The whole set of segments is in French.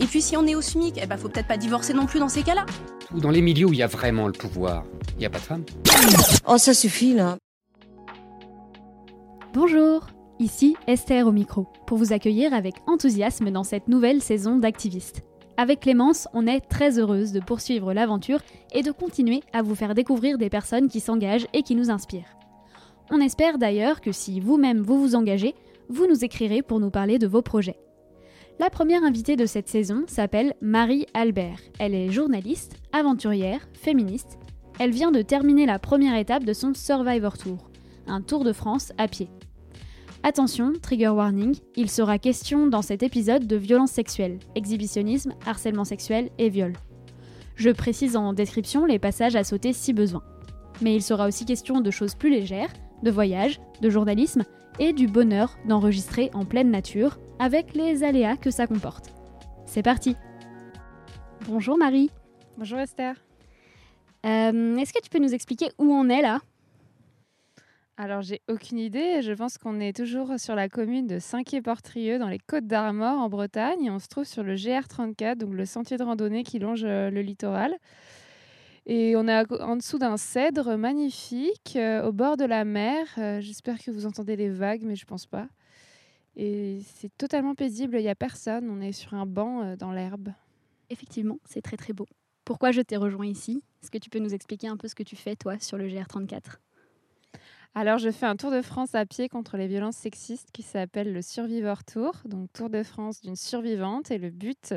Et puis si on est au SMIC, eh ben faut peut-être pas divorcer non plus dans ces cas-là. Ou dans les milieux où il y a vraiment le pouvoir, il n'y a pas de femmes. Oh, ça suffit là. Bonjour, ici Esther au micro, pour vous accueillir avec enthousiasme dans cette nouvelle saison d'Activiste. Avec Clémence, on est très heureuse de poursuivre l'aventure et de continuer à vous faire découvrir des personnes qui s'engagent et qui nous inspirent. On espère d'ailleurs que si vous-même vous vous engagez, vous nous écrirez pour nous parler de vos projets. La première invitée de cette saison s'appelle Marie Albert. Elle est journaliste, aventurière, féministe. Elle vient de terminer la première étape de son Survivor Tour, un tour de France à pied. Attention, trigger warning, il sera question dans cet épisode de violences sexuelles, exhibitionnisme, harcèlement sexuel et viol. Je précise en description les passages à sauter si besoin. Mais il sera aussi question de choses plus légères, de voyage, de journalisme et du bonheur d'enregistrer en pleine nature, avec les aléas que ça comporte. C'est parti Bonjour Marie Bonjour Esther. Euh, Est-ce que tu peux nous expliquer où on est là? Alors j'ai aucune idée, je pense qu'on est toujours sur la commune de Saint-Quay-Portrieux dans les Côtes d'Armor en Bretagne et on se trouve sur le GR34, donc le sentier de randonnée qui longe euh, le littoral. Et on est en dessous d'un cèdre magnifique euh, au bord de la mer. Euh, J'espère que vous entendez les vagues, mais je pense pas. Et c'est totalement paisible, il n'y a personne, on est sur un banc euh, dans l'herbe. Effectivement, c'est très très beau. Pourquoi je t'ai rejoint ici? Est-ce que tu peux nous expliquer un peu ce que tu fais toi sur le GR34 Alors, je fais un tour de France à pied contre les violences sexistes qui s'appelle le Survivor Tour, donc Tour de France d'une survivante. Et le but,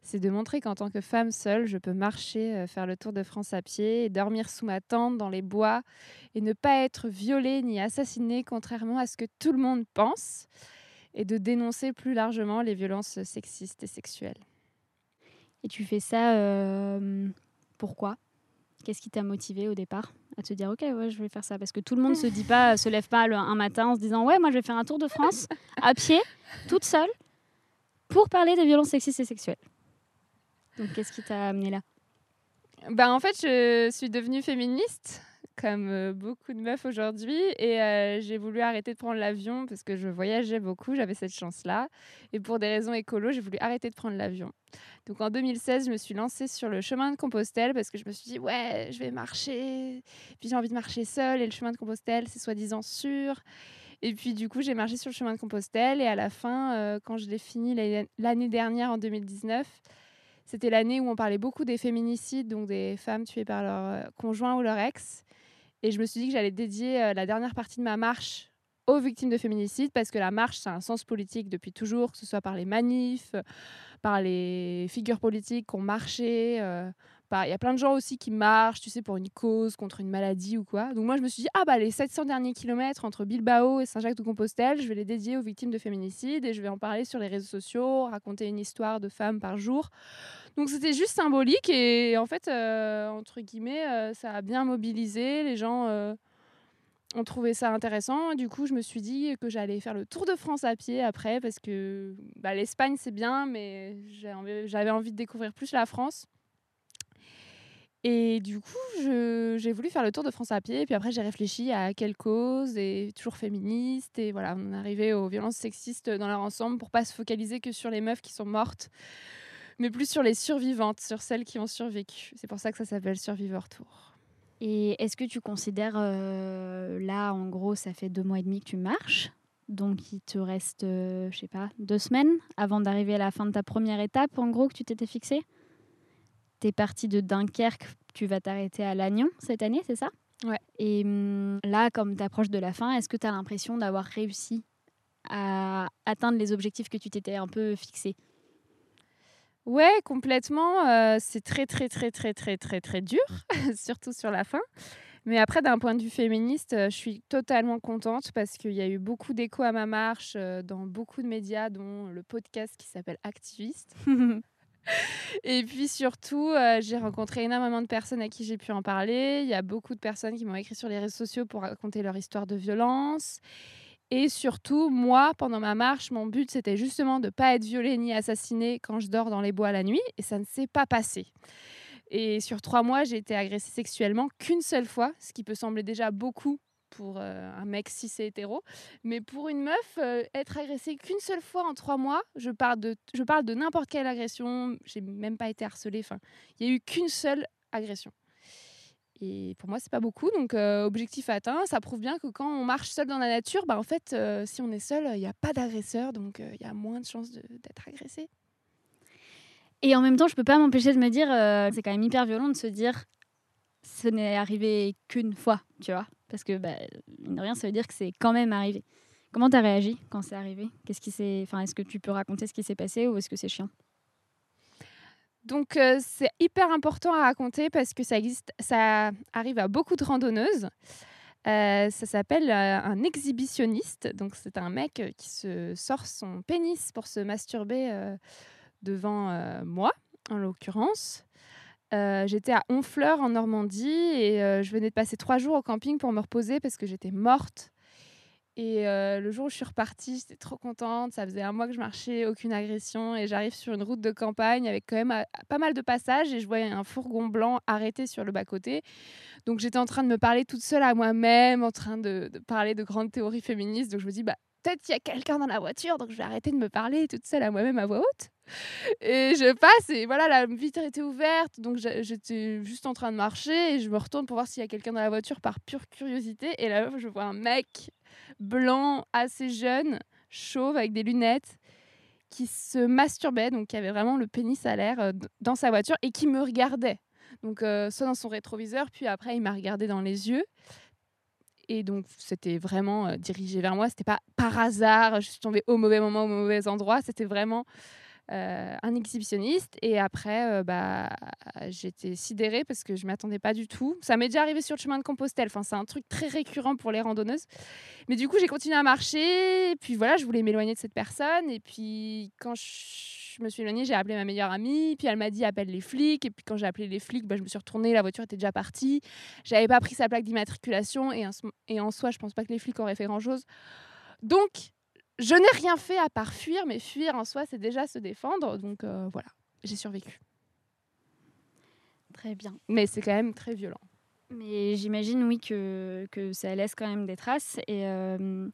c'est de montrer qu'en tant que femme seule, je peux marcher, euh, faire le Tour de France à pied, dormir sous ma tente dans les bois et ne pas être violée ni assassinée, contrairement à ce que tout le monde pense, et de dénoncer plus largement les violences sexistes et sexuelles. Et tu fais ça euh, pourquoi? Qu'est-ce qui t'a motivé au départ à te dire ok ouais je vais faire ça? Parce que tout le monde se dit pas se lève pas le- un matin en se disant ouais moi je vais faire un tour de France à pied toute seule pour parler des violences sexistes et sexuelles. Donc qu'est-ce qui t'a amené là? Ben, en fait, je suis devenue féministe, comme beaucoup de meufs aujourd'hui, et j'ai voulu arrêter de prendre l'avion parce que je voyageais beaucoup, j'avais cette chance-là. Et pour des raisons écolo, j'ai voulu arrêter de prendre l'avion. Donc en 2016, je me suis lancée sur le chemin de Compostelle parce que je me suis dit, ouais, je vais marcher, puis j'ai envie de marcher seule, et le chemin de Compostelle, c'est soi-disant sûr. Et puis du coup, j'ai marché sur le chemin de Compostelle, et à la fin, quand je l'ai fini l'année- dernière, en 2019, c'était l'année où on parlait beaucoup des féminicides, donc des femmes tuées par leur conjoint ou leur ex. Et je me suis dit que j'allais dédier euh, la dernière partie de ma marche aux victimes de féminicide parce que la marche, a un sens politique depuis toujours, que ce soit par les manifs, par les figures politiques qui ont marché. euh, Il y a plein de gens aussi qui marchent, tu sais, pour une cause, contre une maladie ou quoi. Donc moi, je me suis dit, ah bah les 700 derniers kilomètres entre Bilbao et Saint-Jacques-de-Compostelle, je vais les dédier aux victimes de féminicide et je vais en parler sur les réseaux sociaux, raconter une histoire de femme par jour. Donc c'était juste symbolique et en fait, euh, entre guillemets, euh, ça a bien mobilisé. Les gens euh, ont trouvé ça intéressant. Du coup, je me suis dit que j'allais faire le Tour de France à pied après parce que bah, l'Espagne, c'est bien, mais j'avais envie de découvrir plus la France. Et du coup, j'ai voulu faire le Tour de France à pied. Et puis après, j'ai réfléchi à quelle cause, et toujours féministe. Et voilà, on est arrivé aux violences sexistes dans leur ensemble pour pas se focaliser que sur les meufs qui sont mortes, mais plus sur les survivantes, sur celles qui ont survécu. C'est pour ça que ça s'appelle Survivor Tour. Et est-ce que tu considères, euh, là en gros ça fait deux mois et demi que tu marches, Donc il te reste, euh, je sais pas, deux semaines avant d'arriver à la fin de ta première étape, en gros, que tu t'étais fixé. Tu es parti de Dunkerque, tu vas t'arrêter à Lannion cette année, c'est ça? Ouais. Et hum, là, comme tu approches de la fin, est-ce que tu as l'impression d'avoir réussi à atteindre les objectifs que tu t'étais un peu fixés? Ouais, complètement. euh, c'est très, très, très, très, très, très, très dur, surtout sur la fin. Mais après, d'un point de vue féministe, euh, je suis totalement contente parce qu'il y a eu beaucoup d'écho à ma marche euh, dans beaucoup de médias, dont le podcast qui s'appelle Activiste. Et puis surtout, euh, j'ai rencontré énormément de personnes à qui j'ai pu en parler. Il y a beaucoup de personnes qui m'ont écrit sur les réseaux sociaux pour raconter leur histoire de violence. Et surtout, moi, pendant ma marche, mon but, c'était justement de ne pas être violée ni assassinée quand je dors dans les bois la nuit. Et ça ne s'est pas passé. Et sur trois mois, j'ai été agressée sexuellement qu'une seule fois, ce qui peut sembler déjà beaucoup pour euh, un mec cis et hétéro. Mais pour une meuf, euh, être agressée qu'une seule fois en trois mois, je parle de, n'importe quelle agression, j'ai même pas été harcelée. Enfin, il y a eu qu'une seule agression. Et pour moi, c'est pas beaucoup. Donc, euh, objectif atteint. Ça prouve bien que quand on marche seul dans la nature, bah, en fait, si on est seul, il n'y a pas d'agresseur. Donc, il y a moins de chances d'être agressé. Et en même temps, je peux pas m'empêcher de me dire, c'est quand même hyper violent de se dire, ce n'est arrivé qu'une fois, tu vois. Parce que, bah, de rien, ça veut dire que c'est quand même arrivé. Comment tu as réagi quand c'est arrivé? Qu'est-ce qui enfin, est-ce que tu peux raconter ce qui s'est passé ou est-ce que c'est chiant? Donc, euh, c'est hyper important à raconter parce que ça existe, ça arrive à beaucoup de randonneuses. Euh, ça s'appelle euh, un exhibitionniste. Donc, c'est un mec qui se sort son pénis pour se masturber devant moi, en l'occurrence. Euh, j'étais à Honfleur en Normandie et euh, je venais de passer trois jours au camping pour me reposer parce que j'étais morte. Et euh, le jour où je suis repartie, j'étais trop contente. Ça faisait un mois que je marchais, aucune agression. Et j'arrive sur une route de campagne avec quand même pas mal de passages. Et je voyais un fourgon blanc arrêté sur le bas-côté. Donc j'étais en train de me parler toute seule à moi-même, en train de, de parler de grandes théories féministes. Donc je me dis, bah, peut-être y a quelqu'un dans la voiture. Donc je vais arrêter de me parler toute seule à moi-même à voix haute. Et je passe et voilà, la vitre était ouverte. Donc j'étais juste en train de marcher. Et je me retourne pour voir s'il y a quelqu'un dans la voiture par pure curiosité. Et là, je vois un mec blanc, assez jeune, chauve, avec des lunettes, qui se masturbait, donc qui avait vraiment le pénis à l'air euh, dans sa voiture et qui me regardait. Donc, euh, soit dans son rétroviseur, puis après, il m'a regardé dans les yeux. Et donc, c'était vraiment euh, dirigé vers moi. C'était pas par hasard, je suis tombée au mauvais moment, au mauvais endroit. C'était vraiment euh, un exhibitionniste. Et après, euh, bah, j'étais sidérée parce que je m'attendais pas du tout. Ça m'est déjà arrivé sur le chemin de Compostelle. Enfin, c'est un truc très récurrent pour les randonneuses. Mais du coup, j'ai continué à marcher. Et puis voilà, je voulais m'éloigner de cette personne. Et puis, quand je me suis éloignée, j'ai appelé ma meilleure amie. Puis elle m'a dit appelle les flics. Et puis quand j'ai appelé les flics, bah, je me suis retournée. La voiture était déjà partie. J'avais pas pris sa plaque d'immatriculation. Et, en ce- et en soi, je pense pas que les flics auraient fait grand chose. Donc, je n'ai rien fait à part fuir. Mais fuir en soi, c'est déjà se défendre. Donc euh, voilà, j'ai survécu. Très bien. Mais c'est quand même très violent. Mais j'imagine, oui, que, que ça laisse quand même des traces. Et euh,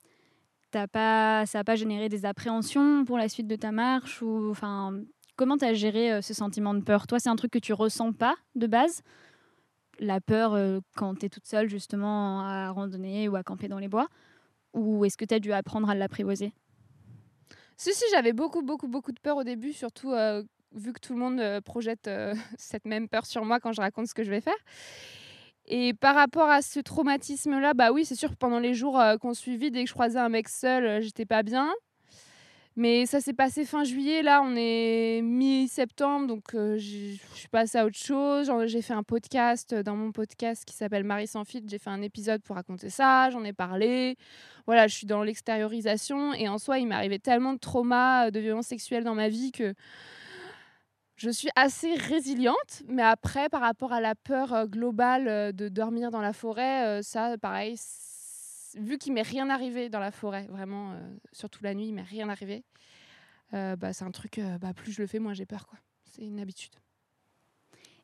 pas, ça n'a pas généré des appréhensions pour la suite de ta marche ou, enfin, Comment tu as géré euh, ce sentiment de peur? Toi, c'est un truc que tu ressens pas de base? La peur euh, quand tu es toute seule, justement, à randonner ou à camper dans les bois? Ou est-ce que tu as dû apprendre à l'apprivoiser? Si, si, j'avais beaucoup, beaucoup, beaucoup de peur au début, surtout euh, vu que tout le monde euh, projette euh, cette même peur sur moi quand je raconte ce que je vais faire. Et par rapport à ce traumatisme-là, bah oui, c'est sûr, pendant les jours qu'on suivit, dès que je croisais un mec seul, j'étais pas bien. Mais ça s'est passé fin juillet, là, on est mi-septembre, donc euh, je suis passée à autre chose. J'ai fait un podcast euh, dans mon podcast qui s'appelle Marie sans filtre. J'ai fait un épisode pour raconter ça, j'en ai parlé. Voilà, je suis dans l'extériorisation. Et en soi, il m'est arrivé tellement de traumas, euh, de violences sexuelles dans ma vie que je suis assez résiliente. Mais après, par rapport à la peur globale de dormir dans la forêt, ça, pareil, vu qu'il m'est rien arrivé dans la forêt, vraiment, euh, surtout la nuit, il m'est rien arrivé. euh, bah, c'est un truc, euh, bah, plus je le fais, moins j'ai peur. quoi. C'est une habitude.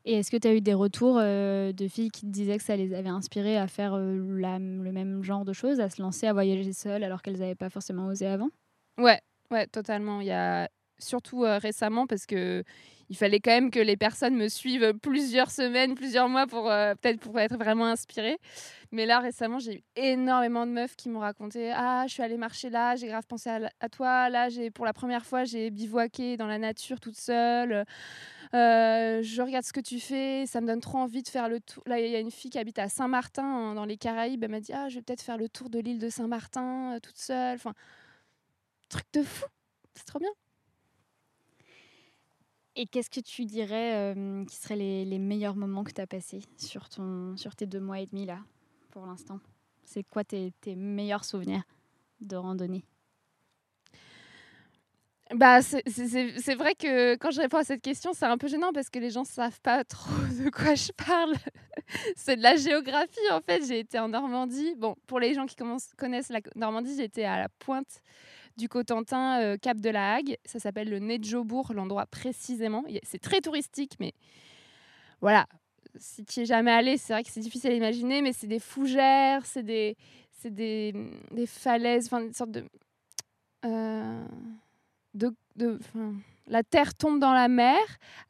Et est-ce que tu as eu des retours de filles qui te disaient que ça les avait inspirées à faire la- le même genre de choses, à se lancer, à voyager seules alors qu'elles n'avaient pas forcément osé avant? Ouais, ouais, totalement. Il y a surtout récemment parce que il fallait quand même que les personnes me suivent plusieurs semaines, plusieurs mois pour euh, peut-être pour être vraiment inspirée. Mais là, récemment, j'ai eu énormément de meufs qui m'ont raconté Ah, je suis allée marcher là, j'ai grave pensé à, toi. Là, j'ai pour la première fois, j'ai bivouaqué dans la nature toute seule. Euh, je regarde ce que tu fais, ça me donne trop envie de faire le tour. Là, il y a une fille qui habite à Saint-Martin, dans les Caraïbes. Elle m'a dit Ah, je vais peut-être faire le tour de l'île de Saint-Martin euh, toute seule. Enfin, truc de fou. C'est trop bien. Et qu'est-ce que tu dirais euh, qui seraient les, les meilleurs moments que tu as passés sur, ton, sur tes deux mois et demi là, pour l'instant? C'est quoi tes, tes meilleurs souvenirs de randonnée? Bah, c'est- vrai que quand je réponds à cette question, c'est un peu gênant parce que les gens savent pas trop de quoi je parle. c'est de la géographie en fait. J'ai été en Normandie. Bon, pour les gens qui connaissent la Normandie, j'étais à la pointe du Cotentin, euh, Cap de la Hague. Ça s'appelle le Nez de Jobourg, l'endroit précisément. C'est très touristique, mais voilà. Si tu es jamais allé, c'est vrai que c'est difficile à imaginer, mais c'est des fougères, c'est des, c'est des, des falaises, enfin une sorte de, euh, de, la terre tombe dans la mer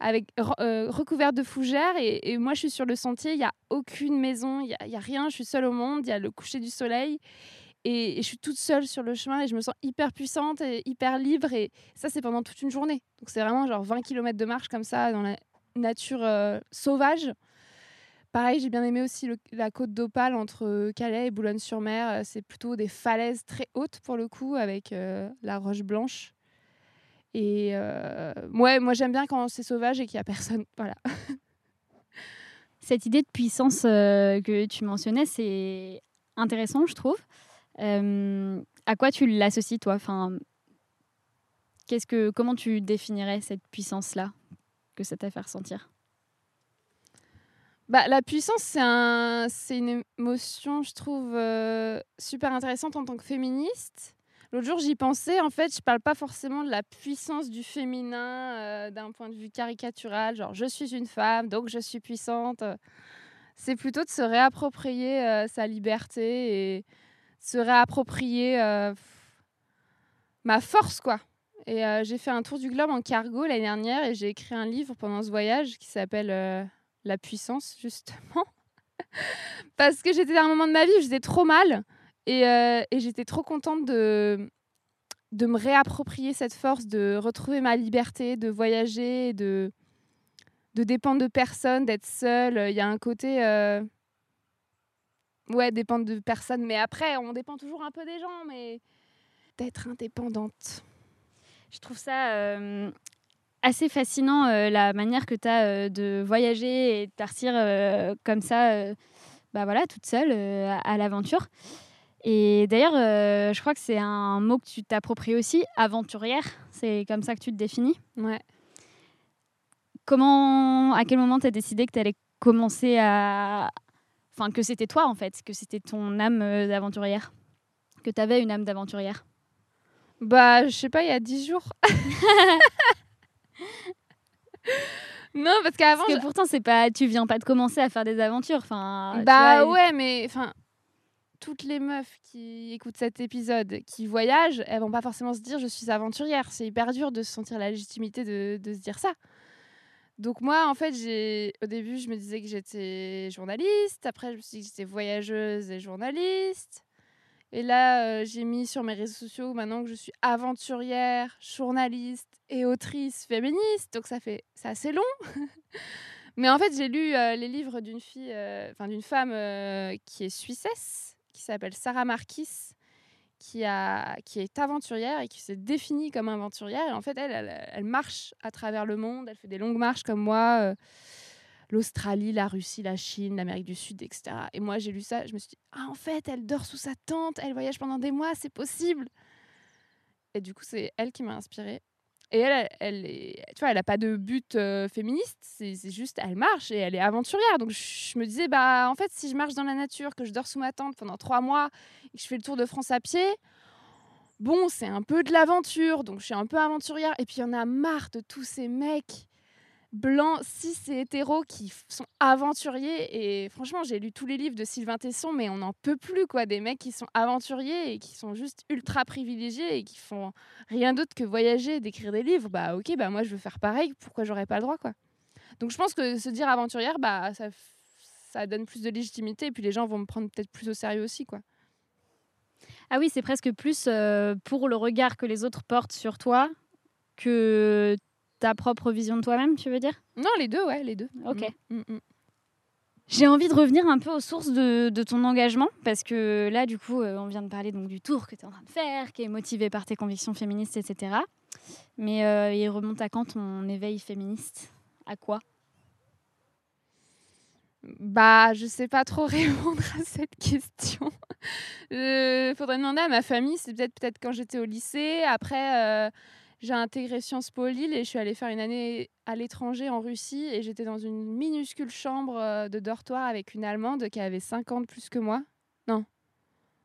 avec euh, recouverte de fougères et, moi je suis sur le sentier, il y a aucune maison, il y a, a rien, je suis seule au monde, il y a le coucher du soleil et, je suis toute seule sur le chemin et je me sens hyper puissante et hyper libre et ça c'est pendant toute une journée. Donc c'est vraiment genre 20 km de marche comme ça dans la nature euh, sauvage. Pareil, j'ai bien aimé aussi la côte d'Opale entre Calais et Boulogne-sur-Mer. Euh, C'est plutôt des falaises très hautes pour le coup, avec euh, la roche blanche. Et euh, moi j'aime bien quand c'est sauvage et qu'il n'y a personne. Voilà. Cette idée de puissance euh, que tu mentionnais, c'est intéressant, je trouve. Euh, à quoi tu l'associes, toi? Enfin, qu'est-ce que, Comment tu définirais cette puissance-là que ça t'a fait ressentir? Bah, la puissance, c'est un, une émotion, je trouve, euh, super intéressante en tant que féministe. L'autre jour, j'y pensais. En fait, je parle pas forcément de la puissance du féminin euh, d'un point de vue caricatural, genre je suis une femme, donc je suis puissante. C'est plutôt de se réapproprier sa liberté et se réapproprier euh, ma force, quoi. Et euh, j'ai fait un tour du globe en cargo l'année dernière et j'ai écrit un livre pendant ce voyage qui s'appelle euh, La puissance, justement. Parce que j'étais à un moment de ma vie où j'étais trop mal et, et j'étais trop contente de, de me réapproprier cette force, de retrouver ma liberté, de voyager, de, de dépendre de personne, d'être seule. Il y a un côté. Ouais, dépendre de personne. Mais après, on dépend toujours un peu des gens, mais d'être indépendante. Je trouve ça euh, assez fascinant, euh, la manière que tu as de voyager et de partir comme ça, bah voilà, toute seule à, l'aventure. Et d'ailleurs, je crois que c'est un mot que tu t'appropries aussi, aventurière. C'est comme ça que tu te définis? Ouais. Comment, à quel moment tu as décidé que tu allais commencer à. Enfin, que c'était toi en fait, que c'était ton âme euh, d'aventurière Que tu avais une âme d'aventurière Bah, je sais pas, il y a dix jours. non, parce qu'avant. Parce que je- pourtant, c'est pas, tu viens pas de commencer à faire des aventures. Enfin, Bah vois, ouais, mais enfin, toutes les meufs qui écoutent cet épisode, qui voyagent, elles vont pas forcément se dire je suis aventurière. C'est hyper dur de se sentir la légitimité de, de se dire ça. Donc moi, en fait, j'ai au début, je me disais que j'étais journaliste. Après, je me suis dit que j'étais voyageuse et journaliste. Et là, euh, j'ai mis sur mes réseaux sociaux maintenant que je suis aventurière, journaliste et autrice féministe. Donc ça fait, c'est assez long. Mais en fait, j'ai lu euh, les livres d'une fille, euh, enfin d'une femme qui est suissesse, qui s'appelle Sarah Marquis, qui, a, qui est aventurière et qui s'est définie comme aventurière. Et en fait, elle, elle, marche à travers le monde, elle fait des longues marches comme moi, euh, l'Australie, la Russie, la Chine, l'Amérique du Sud, etc. Et moi, j'ai lu ça, je me suis dit, ah, en fait, elle dort sous sa tente, elle voyage pendant des mois, c'est possible. Et du coup, c'est elle qui m'a inspirée. Et elle, elle, est, tu vois, elle n'a pas de but euh, féministe, c'est juste, elle marche et elle est aventurière. Donc je me disais, bah en fait, si je marche dans la nature, que je dors sous ma tente pendant trois mois et que je fais le tour de France à pied, bon, c'est un peu de l'aventure, donc je suis un peu aventurière. Et puis il y en a marre de tous ces mecs blancs, cis et hétéros qui sont aventuriers. Et franchement, j'ai lu tous les livres de Sylvain Tesson, mais on n'en peut plus, quoi. Des mecs qui sont aventuriers et qui sont juste ultra privilégiés et qui font rien d'autre que voyager, d'écrire des livres. Bah, ok, bah moi je veux faire pareil. Pourquoi j'aurais pas le droit, quoi? Donc je pense que se dire aventurière, bah ça, ça donne plus de légitimité et puis les gens vont me prendre peut-être plus au sérieux aussi, quoi. Ah oui, c'est presque plus euh, pour le regard que les autres portent sur toi que ta propre vision de toi-même, tu veux dire? Non, les deux, ouais, les deux. Ok. Mm, mm, mm. J'ai envie de revenir un peu aux sources de, de ton engagement, parce que là, du coup, euh, on vient de parler donc, du tour que tu es en train de faire, qui est motivé par tes convictions féministes, etc. Mais euh, il remonte à quand ton éveil féministe? À quoi? Bah, je sais pas trop répondre à cette question. Il faudrait demander à ma famille. C'est peut-être peut-être quand j'étais au lycée. Après, euh, j'ai intégré Sciences Po Lille et je suis allée faire une année à l'étranger en Russie et j'étais dans une minuscule chambre euh, de dortoir avec une Allemande qui avait 50 plus que moi. Non.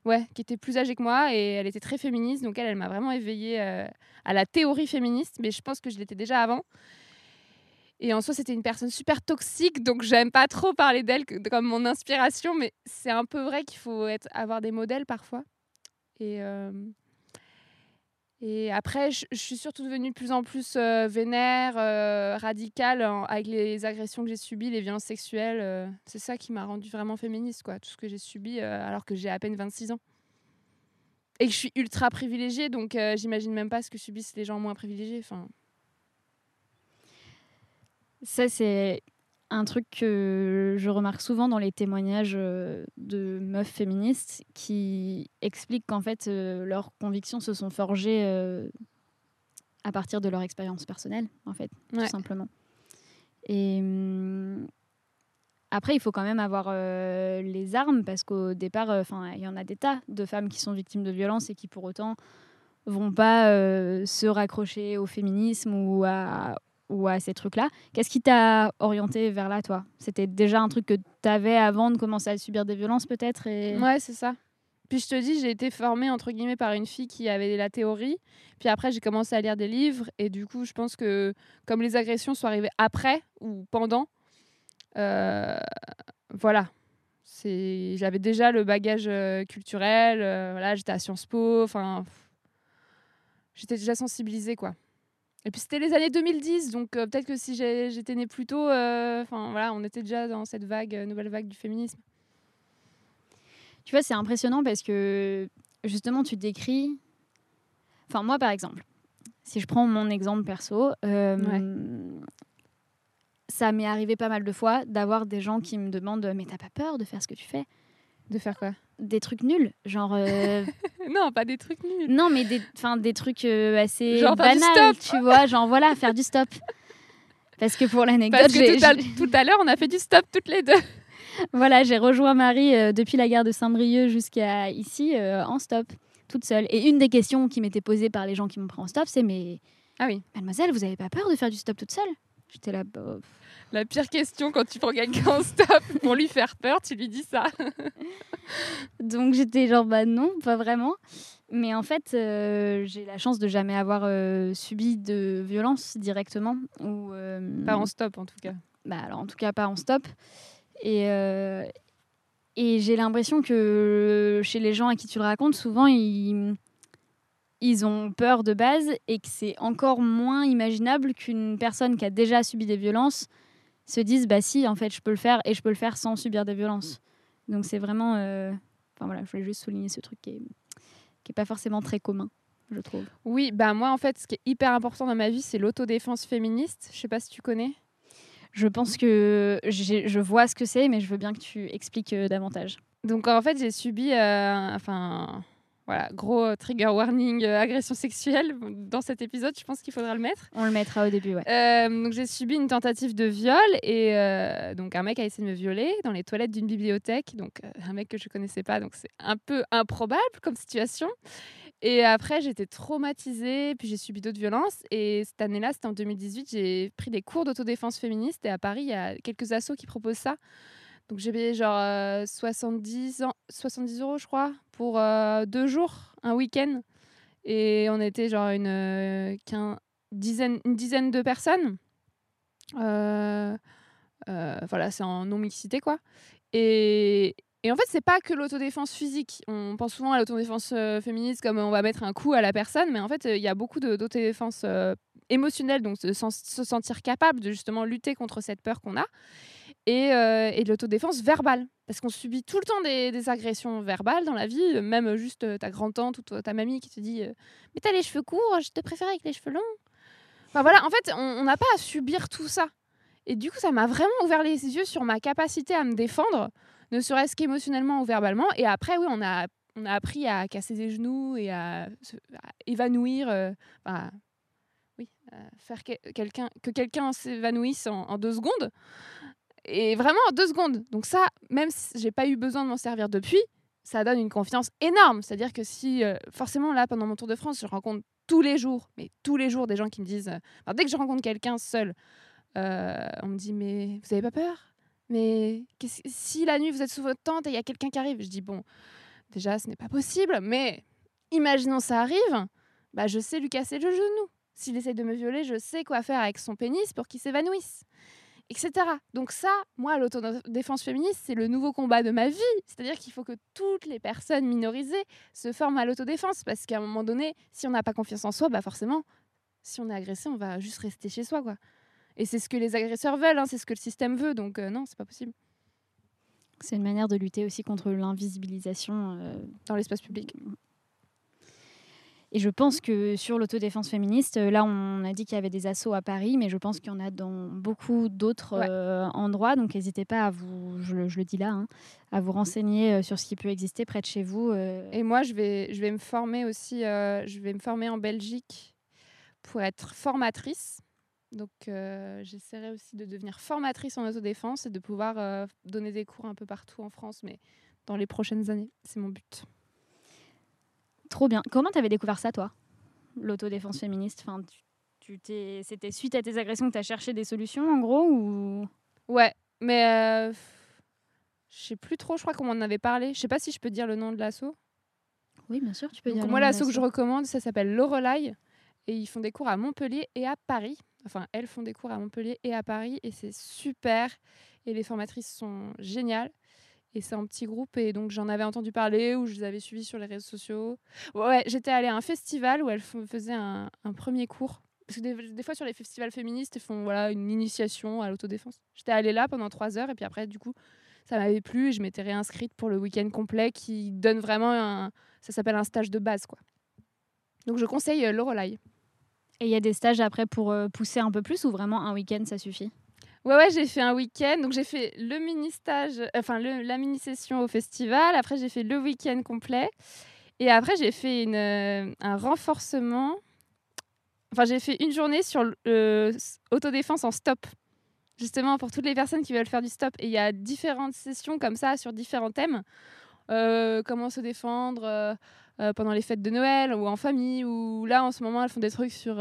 Ouais, qui était plus âgée que moi et elle était très féministe. Donc elle, elle m'a vraiment éveillée euh, à la théorie féministe, mais je pense que je l'étais déjà avant. Et en soi, c'était une personne super toxique, donc j'aime pas trop parler d'elle comme mon inspiration, mais c'est un peu vrai qu'il faut avoir des modèles parfois. Et, euh, et après, je, suis surtout devenue de plus en plus euh, vénère, euh, radicale, avec les agressions que j'ai subies, les violences sexuelles. euh, c'est ça qui m'a rendue vraiment féministe, quoi. Tout ce que j'ai subi alors que j'ai à peine 26 ans. Et que je suis ultra privilégiée, donc j'imagine même pas ce que subissent les gens moins privilégiés. Ça, c'est un truc que je remarque souvent dans les témoignages euh, de meufs féministes qui expliquent qu'en fait, euh, leurs convictions se sont forgées euh, à partir de leur expérience personnelle, en fait, Ouais. tout simplement. Et hum, après, il faut quand même avoir les armes parce qu'au départ, enfin, il y en a des tas de femmes qui sont victimes de violences et qui pour autant vont pas se raccrocher au féminisme ou à, ou à ces trucs-là. Qu'est-ce qui t'a orienté vers là, toi? C'était déjà un truc que tu avais avant de commencer à subir des violences, peut-être et... Ouais, c'est ça. Puis je te dis, j'ai été formée entre guillemets par une fille qui avait la théorie. Puis après, j'ai commencé à lire des livres. Et du coup, je pense que comme les agressions sont arrivées après ou pendant, euh, voilà. J'avais déjà le bagage euh, culturel. euh, voilà, j'étais à Sciences Po. Enfin, j'étais déjà sensibilisée, quoi. Et puis c'était les années 2010, donc euh, peut-être que si j'étais née plus tôt, euh, enfin voilà, on était déjà dans cette vague, euh, nouvelle vague du féminisme. Tu vois, c'est impressionnant parce que justement, tu décris. Enfin, moi, par exemple, si je prends mon exemple perso, ça m'est arrivé pas mal de fois d'avoir des gens qui me demandent Mais t'as pas peur de faire ce que tu fais? De faire quoi? Des trucs nuls. Genre. euh, non, pas des trucs nuls. non, mais des, enfin, des trucs euh, assez Genre banals, stop. tu vois. Genre, voilà, faire du stop. Parce que pour l'anecdote, Parce que j'ai- tout à, j'ai- tout à l'heure, on a fait du stop toutes les deux. Voilà, j'ai rejoint Marie euh, depuis la gare de Saint-Brieuc jusqu'à ici euh, en stop, toute seule. Et une des questions qui m'était posée par les gens qui m'ont pris en stop, c'est mais Ah oui. mademoiselle, vous avez pas peur de faire du stop toute seule? J'étais là, bah, La pire question quand tu prends quelqu'un en stop pour lui faire peur, tu lui dis ça. donc j'étais genre bah non, pas vraiment. Mais en fait, euh, j'ai la chance de jamais avoir euh, subi de violence directement ou euh, Pas en stop en tout cas. bah, alors en tout cas pas en stop. Et, et j'ai l'impression que chez les gens à qui tu le racontes, souvent ils, ils ont peur de base et que c'est encore moins imaginable qu'une personne qui a déjà subi des violences se dise bah si en fait je peux le faire et je peux le faire sans subir des violences. Donc c'est vraiment, euh, enfin voilà, je voulais juste souligner ce truc qui est, qui est pas forcément très commun, je trouve. Oui, bah moi en fait, ce qui est hyper important dans ma vie, c'est l'autodéfense féministe. Je sais pas si tu connais. Je pense que je vois ce que c'est, mais je veux bien que tu expliques euh, davantage. Donc en fait, j'ai subi, euh, enfin, voilà, gros euh, trigger warning, euh, agression sexuelle dans cet épisode. Je pense qu'il faudra le mettre. On le mettra au début, ouais. Euh, donc j'ai subi une tentative de viol et euh, donc un mec a essayé de me violer dans les toilettes d'une bibliothèque. Donc un mec que je connaissais pas, donc c'est un peu improbable comme situation. Et après j'étais traumatisée, puis j'ai subi d'autres violences. Et cette année-là, c'était en 2018, j'ai pris des cours d'autodéfense féministe et à Paris, il y a quelques assos qui proposent ça. Donc j'ai payé genre euh, 70, ans, 70 euros, je crois, pour euh, deux jours, un week-end. Et on était genre une, euh, dizaine, une dizaine de personnes. Euh, euh, voilà, c'est en non-mixité, quoi. Et, et en fait, c'est pas que l'autodéfense physique. On pense souvent à l'autodéfense euh, féministe comme on va mettre un coup à la personne, mais en fait, il y a beaucoup d'autodéfense euh, émotionnelle, donc se sentir capable de justement lutter contre cette peur qu'on a, et, euh, et de l'autodéfense verbale, parce qu'on subit tout le temps des, agressions verbales dans la vie, euh, même juste euh, ta grand-tante ou ta mamie qui te dit Mais t'as les cheveux courts, je te préfère avec les cheveux longs. Enfin voilà, en fait, on n'a pas à subir tout ça. Et du coup, ça m'a vraiment ouvert les yeux sur ma capacité à me défendre, ne serait-ce qu'émotionnellement ou verbalement. Et après, oui, on a, on a appris à casser des genoux et à, à évanouir, euh, enfin, oui, à faire que quelqu'un que s'évanouisse en deux secondes. Et vraiment en deux secondes. Donc ça, même si j'ai pas eu besoin de m'en servir depuis, ça donne une confiance énorme. C'est-à-dire que si, euh, forcément, là, pendant mon Tour de France, je rencontre tous les jours, mais tous les jours, des gens qui me disent... euh, dès que je rencontre quelqu'un seul, euh, on me dit, mais vous avez pas peur? Mais si la nuit, vous êtes sous votre tente et il y a quelqu'un qui arrive? Je dis, bon, déjà, ce n'est pas possible, mais imaginons ça arrive, bah, je sais lui casser le genou. S'il essaie de me violer, je sais quoi faire avec son pénis pour qu'il s'évanouisse etc. Donc ça, moi, l'autodéfense féministe, c'est le nouveau combat de ma vie. C'est-à-dire qu'il faut que toutes les personnes minorisées se forment à l'autodéfense, parce qu'à un moment donné, si on n'a pas confiance en soi, bah forcément, si on est agressé, on va juste rester chez soi, quoi. Et c'est ce que les agresseurs veulent, hein, c'est ce que le système veut, donc euh, non, c'est pas possible. C'est une manière de lutter aussi contre l'invisibilisation. euh, Dans l'espace public. Et je pense que sur l'autodéfense féministe, euh, là, on a dit qu'il y avait des assauts à Paris, mais je pense qu'il y en a dans beaucoup d'autres Ouais. euh, endroits. Donc, n'hésitez pas à vous, je, le- je le dis là, hein, à vous renseigner euh, sur ce qui peut exister près de chez vous. euh. Et moi, je vais, je vais me former aussi, euh, je vais me former en Belgique pour être formatrice. Donc, j'essaierai aussi de devenir formatrice en autodéfense et de pouvoir donner des cours un peu partout en France, mais dans les prochaines années. C'est mon but. Trop bien. Comment tu avais découvert ça, toi? L'autodéfense féministe enfin, tu, C'était suite à tes agressions que tu as cherché des solutions, en gros ou... Ouais, mais euh, je sais plus trop, je crois qu'on m'en avait parlé. Je sais pas si je peux dire le nom de l'asso. Oui, bien sûr, tu peux Donc, dire. moi, l'asso que je recommande, ça s'appelle Lorelai. Et ils font des cours à Montpellier et à Paris. Enfin, elles font des cours à Montpellier et à Paris. Et c'est super. Et les formatrices sont géniales. Et c'est un petit groupe. Et donc, j'en avais entendu parler ou je les avais suivis sur les réseaux sociaux. Ouais, j'étais allée à un festival où elles faisaient un, premier cours. Parce que des, fois, sur les festivals féministes, ils font voilà, une initiation à l'autodéfense. J'étais allée là pendant trois heures. Et puis après, du coup, ça m'avait plu. Et je m'étais réinscrite pour le week-end complet qui donne vraiment un. Ça s'appelle un stage de base, quoi. Donc, je conseille euh, Lorelai. Et il y a des stages après pour euh, pousser un peu plus ou vraiment un week-end, ça suffit? Ouais, ouais, j'ai fait un week-end. Donc, j'ai fait le mini-stage, euh, enfin, le- la mini-session au festival. Après, j'ai fait le week-end complet. Et après, j'ai fait une, euh, un renforcement. Enfin, j'ai fait une journée sur l'autodéfense en stop. Justement, pour toutes les personnes qui veulent faire du stop. Et il y a différentes sessions comme ça sur différents thèmes. Euh, comment se défendre euh, euh, pendant les fêtes de Noël ou en famille. Ou là, en ce moment, elles font des trucs sur.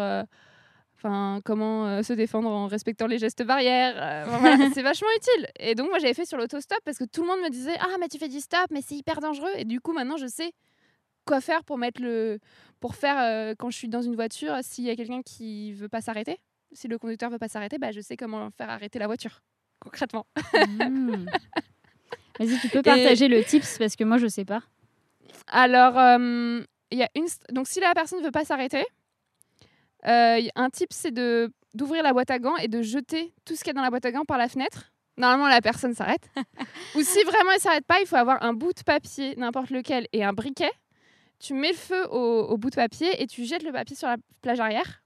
Enfin, comment euh, se défendre en respectant les gestes barrières. euh, voilà, c'est vachement utile. Et donc, moi, j'avais fait sur l'autostop parce que tout le monde me disait Ah, mais tu fais du stop, mais c'est hyper dangereux. Et du coup, maintenant, je sais quoi faire pour mettre le. Pour faire, euh, quand je suis dans une voiture, s'il y a quelqu'un qui veut pas s'arrêter, si le conducteur veut pas s'arrêter, bah, je sais comment faire arrêter la voiture, concrètement. Mmh. Vas-y, tu peux partager le tips parce que moi, je sais pas. Alors, il y a une. Donc, si la personne ne veut pas s'arrêter, un tip, c'est de d'ouvrir la boîte à gants et de jeter tout ce qu'il y a dans la boîte à gants par la fenêtre. Normalement, la personne s'arrête. Ou si vraiment elle s'arrête pas, il faut avoir un bout de papier, n'importe lequel, et un briquet. Tu mets le feu au, au bout de papier et tu jettes le papier sur la plage arrière.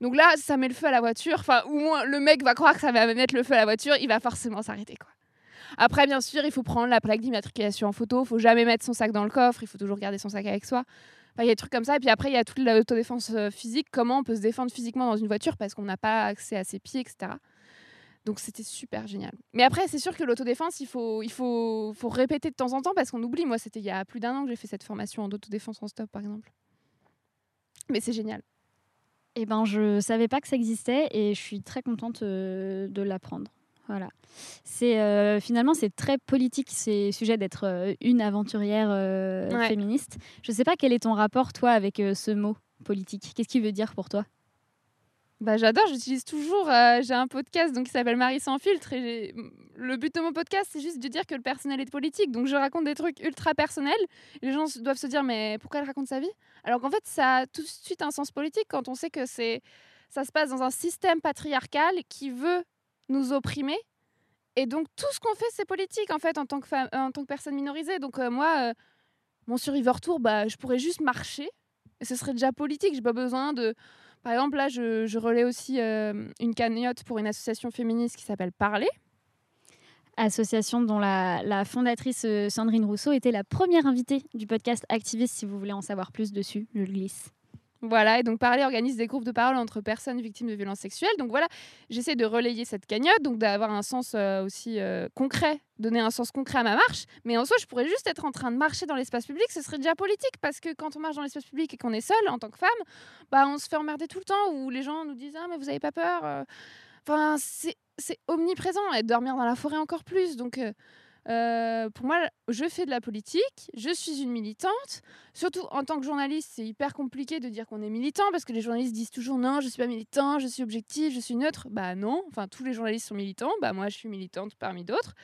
Donc là, ça met le feu à la voiture. Enfin, au moins, le mec va croire que ça va mettre le feu à la voiture. Il va forcément s'arrêter, quoi. Après, bien sûr, il faut prendre la plaque d'immatriculation en photo. Il faut jamais mettre son sac dans le coffre. Il faut toujours garder son sac avec soi. Il y a des trucs comme ça. Et puis après, il y a toute l'autodéfense euh, physique. Comment on peut se défendre physiquement dans une voiture parce qu'on n'a pas accès à ses pieds, etc. Donc c'était super génial. Mais après, c'est sûr que l'autodéfense, il faut, il faut, faut répéter de temps en temps parce qu'on oublie. Moi, c'était il y a plus d'un an que j'ai fait cette formation en autodéfense en stop, par exemple. Mais c'est génial. Eh ben, je savais pas que ça existait et je suis très contente euh, de l'apprendre. Voilà. C'est euh, finalement c'est très politique ces sujets d'être euh, une aventurière euh, Ouais. féministe. Je sais pas quel est ton rapport toi avec ce mot politique. Qu'est-ce qu'il veut dire pour toi? Bah, j'adore, j'utilise toujours. j'ai un podcast donc, qui s'appelle Marie sans filtre. Et j'ai- le but de mon podcast, c'est juste de dire que le personnel est politique. Donc, je raconte des trucs ultra personnels. Les gens doivent se dire, mais pourquoi elle raconte sa vie? Alors qu'en fait, ça a tout de suite un sens politique quand on sait que c'est, ça se passe dans un système patriarcal qui veut nous opprimer. Et donc, tout ce qu'on fait, c'est politique, en fait, en tant que, femme, en tant que personne minorisée. Donc, euh, moi, euh, mon Survivor Tour, bah, je pourrais juste marcher. Ce serait déjà politique. J'ai pas besoin de. Par exemple, là, je, je relais aussi euh, une cagnotte pour une association féministe qui s'appelle Parler. Association dont la, la fondatrice euh, Sandrine Rousseau était la première invitée du podcast Activiste. Si vous voulez en savoir plus dessus, je le glisse. Voilà, et donc Parler organise des groupes de parole entre personnes victimes de violences sexuelles. Donc voilà, j'essaie de relayer cette cagnotte, donc d'avoir un sens euh, aussi euh, concret, donner un sens concret à ma marche. Mais en soi, je pourrais juste être en train de marcher dans l'espace public, ce serait déjà politique, parce que quand on marche dans l'espace public et qu'on est seul en tant que femme, bah, on se fait emmerder tout le temps, où les gens nous disent Ah, mais vous avez pas peur euh. Enfin, c'est omniprésent, et dormir dans la forêt encore plus. Donc. Euh, pour moi, je fais de la politique, je suis une militante. Surtout en tant que journaliste, c'est hyper compliqué de dire qu'on est militant parce que les journalistes disent toujours non, je suis pas militant, je suis objectif, je suis neutre. Bah non, enfin tous les journalistes sont militants. Bah moi, je suis militante parmi d'autres.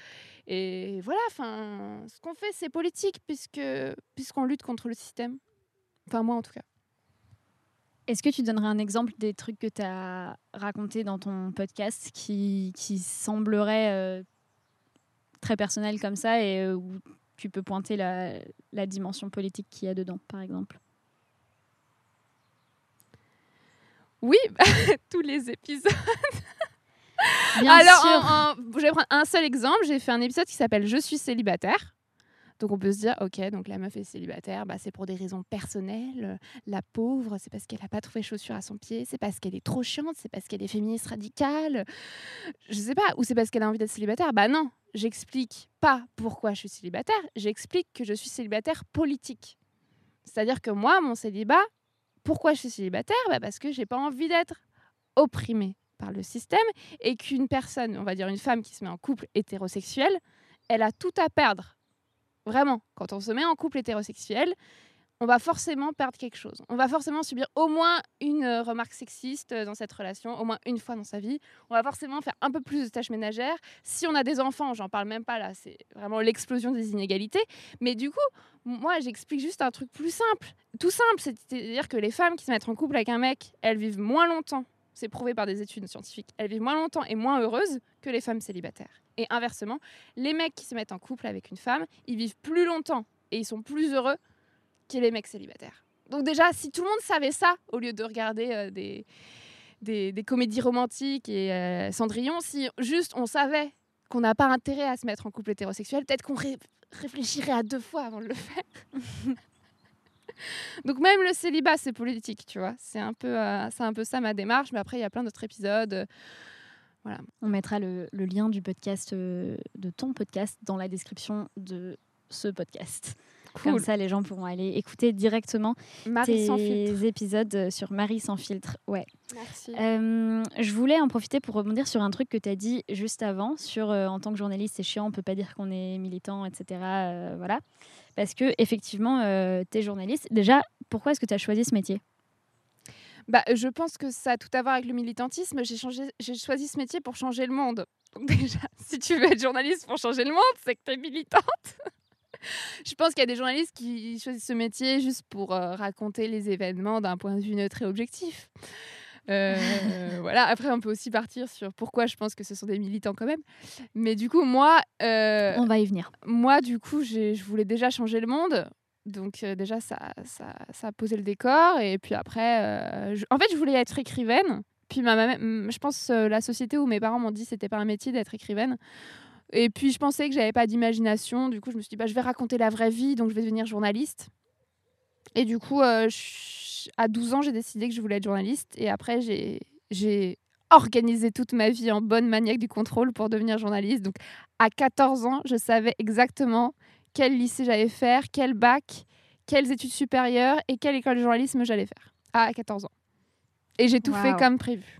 Et voilà, enfin, ce qu'on fait, c'est politique puisque puisqu'on lutte contre le système. Enfin moi en tout cas. Est-ce que tu donnerais un exemple des trucs que tu as racontés dans ton podcast qui, qui sembleraient euh, très personnels comme ça et euh, où tu peux pointer la, la dimension politique qu'il y a dedans, par exemple Oui, tous les épisodes. Bien Alors, sûr. en- en- je vais prendre un seul exemple. J'ai fait un épisode qui s'appelle Je suis célibataire. Donc on peut se dire, ok, donc la meuf est célibataire, bah, c'est pour des raisons personnelles. La pauvre, c'est parce qu'elle n'a pas trouvé chaussure à son pied, c'est parce qu'elle est trop chiante, c'est parce qu'elle est féministe radicale. Je sais pas, ou c'est parce qu'elle a envie d'être célibataire. Bah non, j'explique pas pourquoi je suis célibataire, j'explique que je suis célibataire politique. C'est-à-dire que moi, mon célibat, pourquoi je suis célibataire? Bah Parce que j'ai pas envie d'être opprimée par le système et qu'une personne, on va dire une femme qui se met en couple hétérosexuel, elle a tout à perdre. Vraiment, quand on se met en couple hétérosexuel, on va forcément perdre quelque chose. On va forcément subir au moins une euh, remarque sexiste euh, dans cette relation, au moins une fois dans sa vie. On va forcément faire un peu plus de tâches ménagères. Si on a des enfants, j'en parle même pas là, c'est vraiment l'explosion des inégalités. Mais du coup, moi, j'explique juste un truc plus simple. Tout simple, c'est-à-dire que les femmes qui se mettent en couple avec un mec, elles vivent moins longtemps. C'est prouvé par des études scientifiques. Elles vivent moins longtemps et moins heureuses que les femmes célibataires. Et inversement, les mecs qui se mettent en couple avec une femme, ils vivent plus longtemps et ils sont plus heureux que les mecs célibataires. Donc déjà, si tout le monde savait ça, au lieu de regarder euh, des, des, des comédies romantiques et euh, Cendrillon, si juste on savait qu'on n'a pas intérêt à se mettre en couple hétérosexuel, peut-être qu'on ré- réfléchirait à deux fois avant de le faire. Donc même le célibat, c'est politique, tu vois. C'est un, peu, euh, c'est un peu ça ma démarche, mais après, il y a plein d'autres épisodes. Voilà. On mettra le, le lien du podcast, euh, de ton podcast, dans la description de ce podcast. Comme Cool. ça, les gens pourront aller écouter directement Marie tes sans filtre. épisodes sur Marie sans filtre. Ouais. Merci. Euh, je voulais en profiter pour rebondir sur un truc que tu as dit juste avant, sur euh, en tant que journaliste, c'est chiant, on peut pas dire qu'on est militant, etc. euh, voilà. Parce que, effectivement, tu es journaliste. Déjà, pourquoi est-ce que tu as choisi ce métier? Bah, je pense que ça a tout à voir avec le militantisme. J'ai changé, j'ai choisi ce métier pour changer le monde. Donc déjà, si tu veux être journaliste pour changer le monde, c'est que tu es militante. je pense qu'il y a des journalistes qui choisissent ce métier juste pour euh, raconter les événements d'un point de vue neutre et objectif. Euh, voilà. Après, on peut aussi partir sur pourquoi je pense que ce sont des militants quand même. Mais du coup, moi, euh, On va y venir. moi, du coup, j'ai- je voulais déjà changer le monde. Donc euh, déjà, ça, ça, ça a posé le décor. Et puis après, euh, en fait, je voulais être écrivaine. Puis ma, ma- je pense euh, la société où mes parents m'ont dit que c'était pas un métier d'être écrivaine. Et puis je pensais que j'avais pas d'imagination. Du coup, je me suis dit, bah, je vais raconter la vraie vie, donc je vais devenir journaliste. Et du coup, euh, à 12 ans, j'ai décidé que je voulais être journaliste. Et après, j'ai organisé toute ma vie en bonne maniaque du contrôle pour devenir journaliste. Donc à 14 ans, je savais exactement quel lycée j'allais faire, quel bac, quelles études supérieures et quelle école de journalisme j'allais faire. À 14 ans. Et j'ai tout fait comme prévu.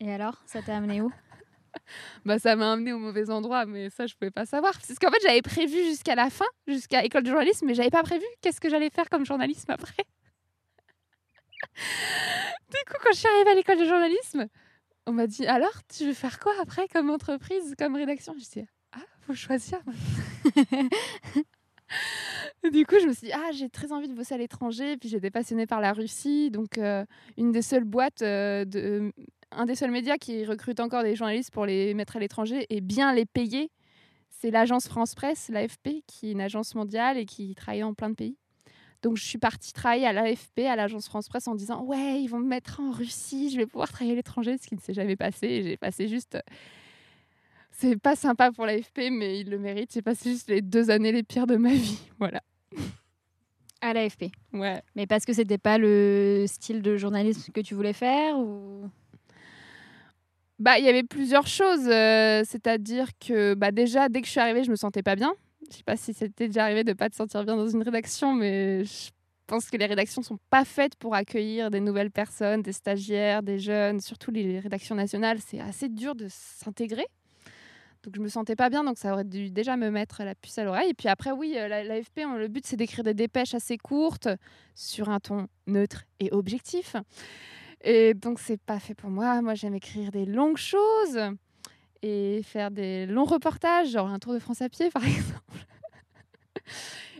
Et alors, ça t'a amené où? Bah, ça m'a amené au mauvais endroit, mais ça, je pouvais pas savoir. Parce qu'en fait, j'avais prévu jusqu'à la fin, jusqu'à école de journalisme, mais j'avais pas prévu qu'est-ce que j'allais faire comme journalisme après. du coup, quand je suis arrivée à l'école de journalisme, on m'a dit alors, tu veux faire quoi après comme entreprise, comme rédaction? Je dis faut choisir. du coup, je me suis dit, ah, j'ai très envie de bosser à l'étranger. Puis j'étais passionnée par la Russie. Donc, euh, une des seules boîtes, euh, de, un des seuls médias qui recrute encore des journalistes pour les mettre à l'étranger et bien les payer, c'est l'agence France Presse, l'AFP, qui est une agence mondiale et qui travaille dans plein de pays. Donc, je suis partie travailler à l'AFP, à l'agence France Presse, en disant Ouais, ils vont me mettre en Russie, je vais pouvoir travailler à l'étranger, ce qui ne s'est jamais passé. J'ai passé juste. C'est pas sympa pour l'AFP, mais il le mérite. J'ai passé juste les deux années les pires de ma vie. Voilà. À l'AFP Ouais. Mais parce que c'était pas le style de journalisme que tu voulais faire ou? Bah, il y avait plusieurs choses. euh, C'est-à-dire que bah, déjà, dès que je suis arrivée, je me sentais pas bien. Je sais pas si c'était déjà arrivé de pas te sentir bien dans une rédaction, mais je pense que les rédactions sont pas faites pour accueillir des nouvelles personnes, des stagiaires, des jeunes, surtout les rédactions nationales. C'est assez dur de s'intégrer. Donc je me sentais pas bien, donc ça aurait dû déjà me mettre la puce à l'oreille. Et puis après, oui, euh, la- l'AFP, le but c'est d'écrire des dépêches assez courtes sur un ton neutre et objectif. Et donc c'est pas fait pour moi. Moi j'aime écrire des longues choses et faire des longs reportages, genre un tour de France à pied par exemple.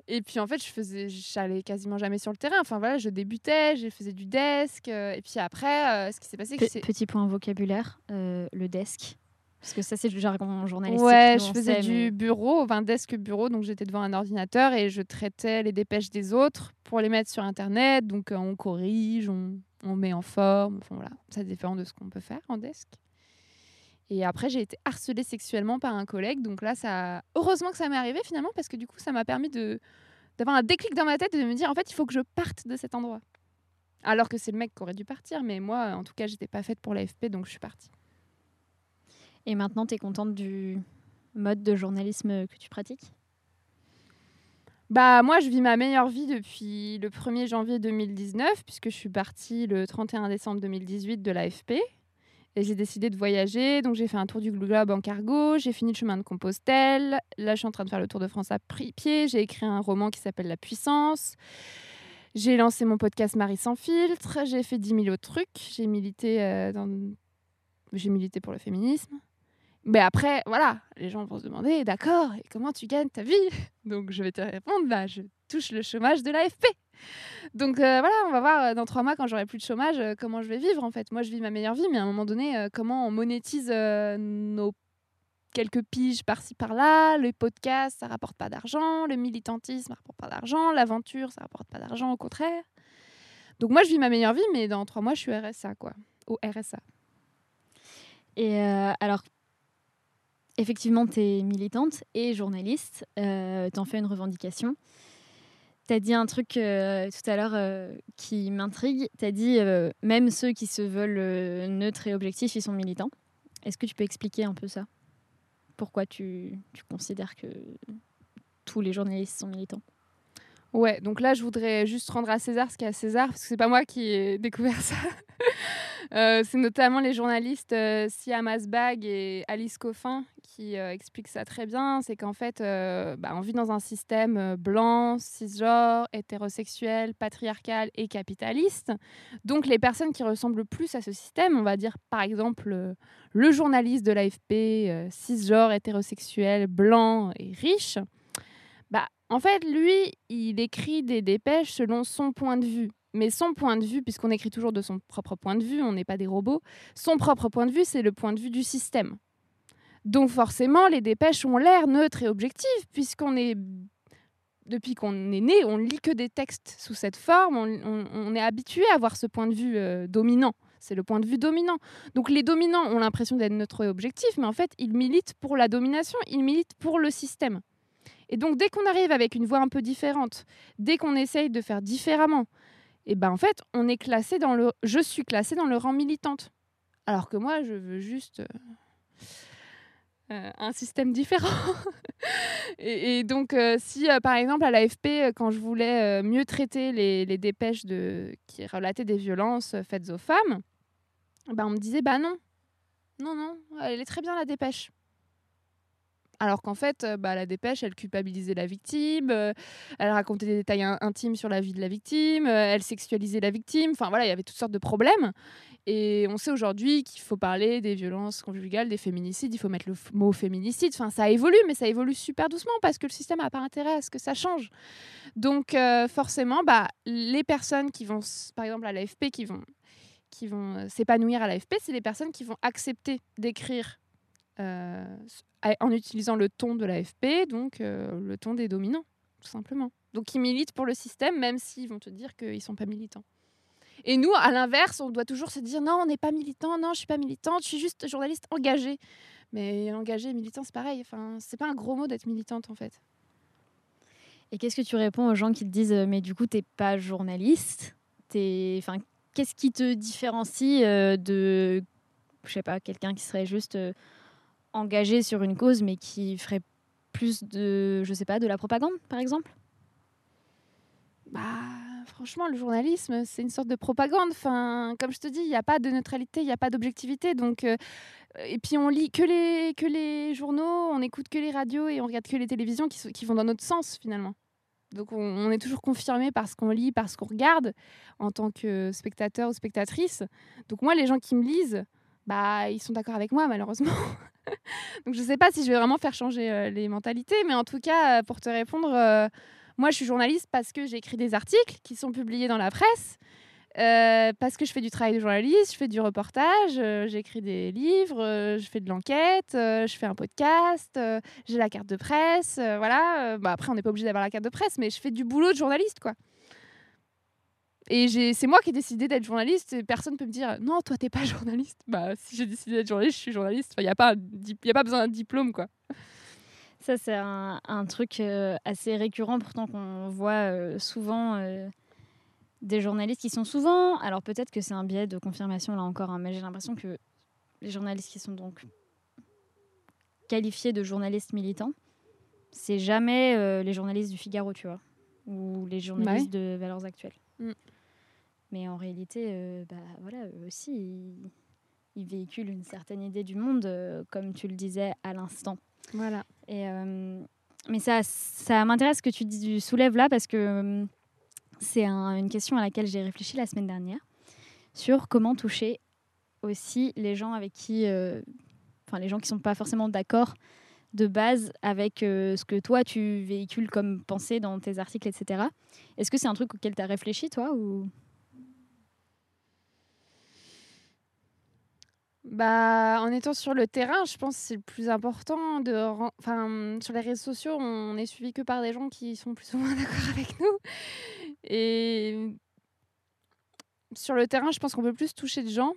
Et puis en fait, je faisais, j'allais quasiment jamais sur le terrain. Enfin voilà, je débutais, je faisais du desk. euh, et puis après, euh, ce qui s'est passé, Pe- c'est Petit point vocabulaire, euh, le desk. Parce que ça, c'est du jargon journalistique. Ouais, je faisais sait, du mais- bureau, enfin desk bureau, donc j'étais devant un ordinateur et je traitais les dépêches des autres pour les mettre sur Internet. Donc euh, on corrige, on, on met en forme, enfin voilà, ça différent de ce qu'on peut faire en desk. Et après, j'ai été harcelée sexuellement par un collègue, donc là, ça, heureusement que ça m'est arrivé finalement parce que du coup, ça m'a permis de d'avoir un déclic dans ma tête et de me dire en fait, il faut que je parte de cet endroit. Alors que c'est le mec qui aurait dû partir, mais moi, en tout cas, j'étais pas faite pour l'AFP, donc je suis partie. Et maintenant, tu es contente du mode de journalisme que tu pratiques? Bah moi je vis ma meilleure vie depuis le 1er janvier 2019 puisque je suis partie le 31 décembre 2018 de l'AFP et j'ai décidé de voyager donc j'ai fait un tour du globe en cargo, j'ai fini le chemin de Compostelle, là je suis en train de faire le tour de France à pied, j'ai écrit un roman qui s'appelle La puissance. J'ai lancé mon podcast Marie sans filtre, j'ai fait 10 000 autres trucs, j'ai milité euh, dans j'ai milité pour le féminisme. Mais après, voilà, les gens vont se demander, d'accord, et comment tu gagnes ta vie? Donc je vais te répondre, bah, je touche le chômage de l'AFP. Donc euh, voilà, on va voir euh, dans trois mois, quand j'aurai plus de chômage, euh, comment je vais vivre en fait. Moi, je vis ma meilleure vie, mais à un moment donné, comment on monétise nos quelques piges par-ci par-là, le podcast, ça rapporte pas d'argent, le militantisme, ça rapporte pas d'argent, l'aventure, ça rapporte pas d'argent, au contraire. Donc moi, je vis ma meilleure vie, mais dans trois mois, je suis RSA, quoi. Au RSA. Et alors, effectivement, tu es militante et journaliste. Euh, tu en fais une revendication. Tu as dit un truc euh, tout à l'heure euh, qui m'intrigue. Tu as dit euh, même ceux qui se veulent neutres et objectifs, ils sont militants. Est-ce que tu peux expliquer un peu ça? Pourquoi tu, considères que tous les journalistes sont militants? Ouais, donc là, je voudrais juste rendre à César ce qu'il y a à César, parce que c'est pas moi qui ai découvert ça. C'est notamment les journalistes euh, Siam Asbag et Alice Coffin qui euh, expliquent ça très bien. C'est qu'en fait, euh, bah, on vit dans un système euh, blanc, cisgenre, hétérosexuel, patriarcal et capitaliste. Donc, les personnes qui ressemblent le plus à ce système, on va dire par exemple le journaliste de l'AFP, cisgenre, hétérosexuel, blanc et riche. Bah, en fait, lui, il écrit des dépêches selon son point de vue. Mais son point de vue, puisqu'on écrit toujours de son propre point de vue, on n'est pas des robots, son propre point de vue, c'est le point de vue du système. Donc forcément, les dépêches ont l'air neutres et objectives, puisqu'on est... Depuis qu'on est né, on lit que des textes sous cette forme, on, est habitué à avoir ce point de vue euh, dominant. C'est le point de vue dominant. Donc les dominants ont l'impression d'être neutres et objectifs, mais en fait, ils militent pour la domination, ils militent pour le système. Et donc, dès qu'on arrive avec une voix un peu différente, dès qu'on essaye de faire différemment, et ben en fait, on est classé dans le. Je suis classée dans le rang militante. Alors que moi, je veux juste. Euh, un système différent. et, donc, euh, si euh, par exemple à l'AFP, quand je voulais mieux traiter les, les dépêches de, qui relataient des violences faites aux femmes, ben, on me disait bah non, non, non, elle est très bien la dépêche. Alors qu'en fait, euh, bah, la dépêche, elle culpabilisait la victime, euh, elle racontait des détails in- intimes sur la vie de la victime, euh, elle sexualisait la victime. Enfin voilà, il y avait toutes sortes de problèmes. Et on sait aujourd'hui qu'il faut parler des violences conjugales, des féminicides, il faut mettre le mot féminicide. Enfin, ça évolue, mais ça évolue super doucement parce que le système n'a pas intérêt à ce que ça change. Donc forcément, bah, les personnes qui vont, par exemple à l'AFP, qui vont, qui vont s'épanouir à l'AFP, c'est les personnes qui vont accepter d'écrire en utilisant le ton de l'AFP, donc euh, le ton des dominants, tout simplement. Donc ils militent pour le système, même s'ils vont te dire qu'ils ne sont pas militants. Et nous, à l'inverse, on doit toujours se dire non, on n'est pas militant, non, je suis pas militante, je suis juste journaliste engagée. Mais engagée et militant, c'est pareil. Enfin, c'est pas un gros mot d'être militante en fait. Et qu'est-ce que tu réponds aux gens qui te disent euh, mais du coup t'es pas journaliste? T'es, enfin, qu'est-ce qui te différencie euh, de, je sais pas, quelqu'un qui serait juste euh, engagé sur une cause mais qui ferait plus de, je sais pas, de la propagande par exemple? Bah, franchement, le journalisme, c'est une sorte de propagande. Enfin, comme je te dis, il n'y a pas de neutralité, il n'y a pas d'objectivité. Donc, euh, et puis on lit que les, que les journaux, on écoute que les radios et on regarde que les télévisions qui, qui vont dans notre sens finalement. Donc on, on est toujours confirmé par ce qu'on lit, par ce qu'on regarde en tant que spectateur ou spectatrice. Donc moi, les gens qui me lisent, bah, ils sont d'accord avec moi malheureusement. Donc je ne sais pas si je vais vraiment faire changer euh, les mentalités, mais en tout cas, euh, pour te répondre, euh, moi je suis journaliste parce que j'écris des articles qui sont publiés dans la presse, parce que je fais du travail de journaliste, je fais du reportage, j'écris des livres, je fais de l'enquête, je fais un podcast, j'ai la carte de presse, voilà. Bah, après, on n'est pas obligé d'avoir la carte de presse, mais je fais du boulot de journaliste, quoi. Et c'est moi qui ai décidé d'être journaliste personne ne peut me dire non, toi, t'es pas journaliste. Bah, si j'ai décidé d'être journaliste, je suis journaliste. Il n'y a, pas y a pas besoin d'un diplôme, quoi. Ça, c'est un, un truc euh, assez récurrent, pourtant qu'on voit euh, souvent euh, des journalistes qui sont souvent. Alors peut-être que c'est un biais de confirmation là encore, hein, mais j'ai l'impression que les journalistes qui sont donc qualifiés de journalistes militants, c'est jamais les journalistes du Figaro, tu vois, ou les journalistes de Valeurs Actuelles. Mm. Mais en réalité, euh, bah, voilà, eux aussi, ils, ils véhiculent une certaine idée du monde, euh, comme tu le disais à l'instant. Voilà. Et, euh, mais ça, ça m'intéresse ce que tu dis, tu soulèves là parce que c'est un- une question à laquelle j'ai réfléchi la semaine dernière sur comment toucher aussi les gens avec qui, enfin les gens qui sont pas forcément d'accord de base avec euh, ce que toi tu véhicules comme pensée dans tes articles, etc. Est-ce que c'est un truc auquel tu as réfléchi toi ou? Bah, en étant sur le terrain, je pense que c'est le plus important. De, enfin, sur les réseaux sociaux, on est suivi que par des gens qui sont plus ou moins d'accord avec nous. Et sur le terrain, je pense qu'on peut plus toucher de gens.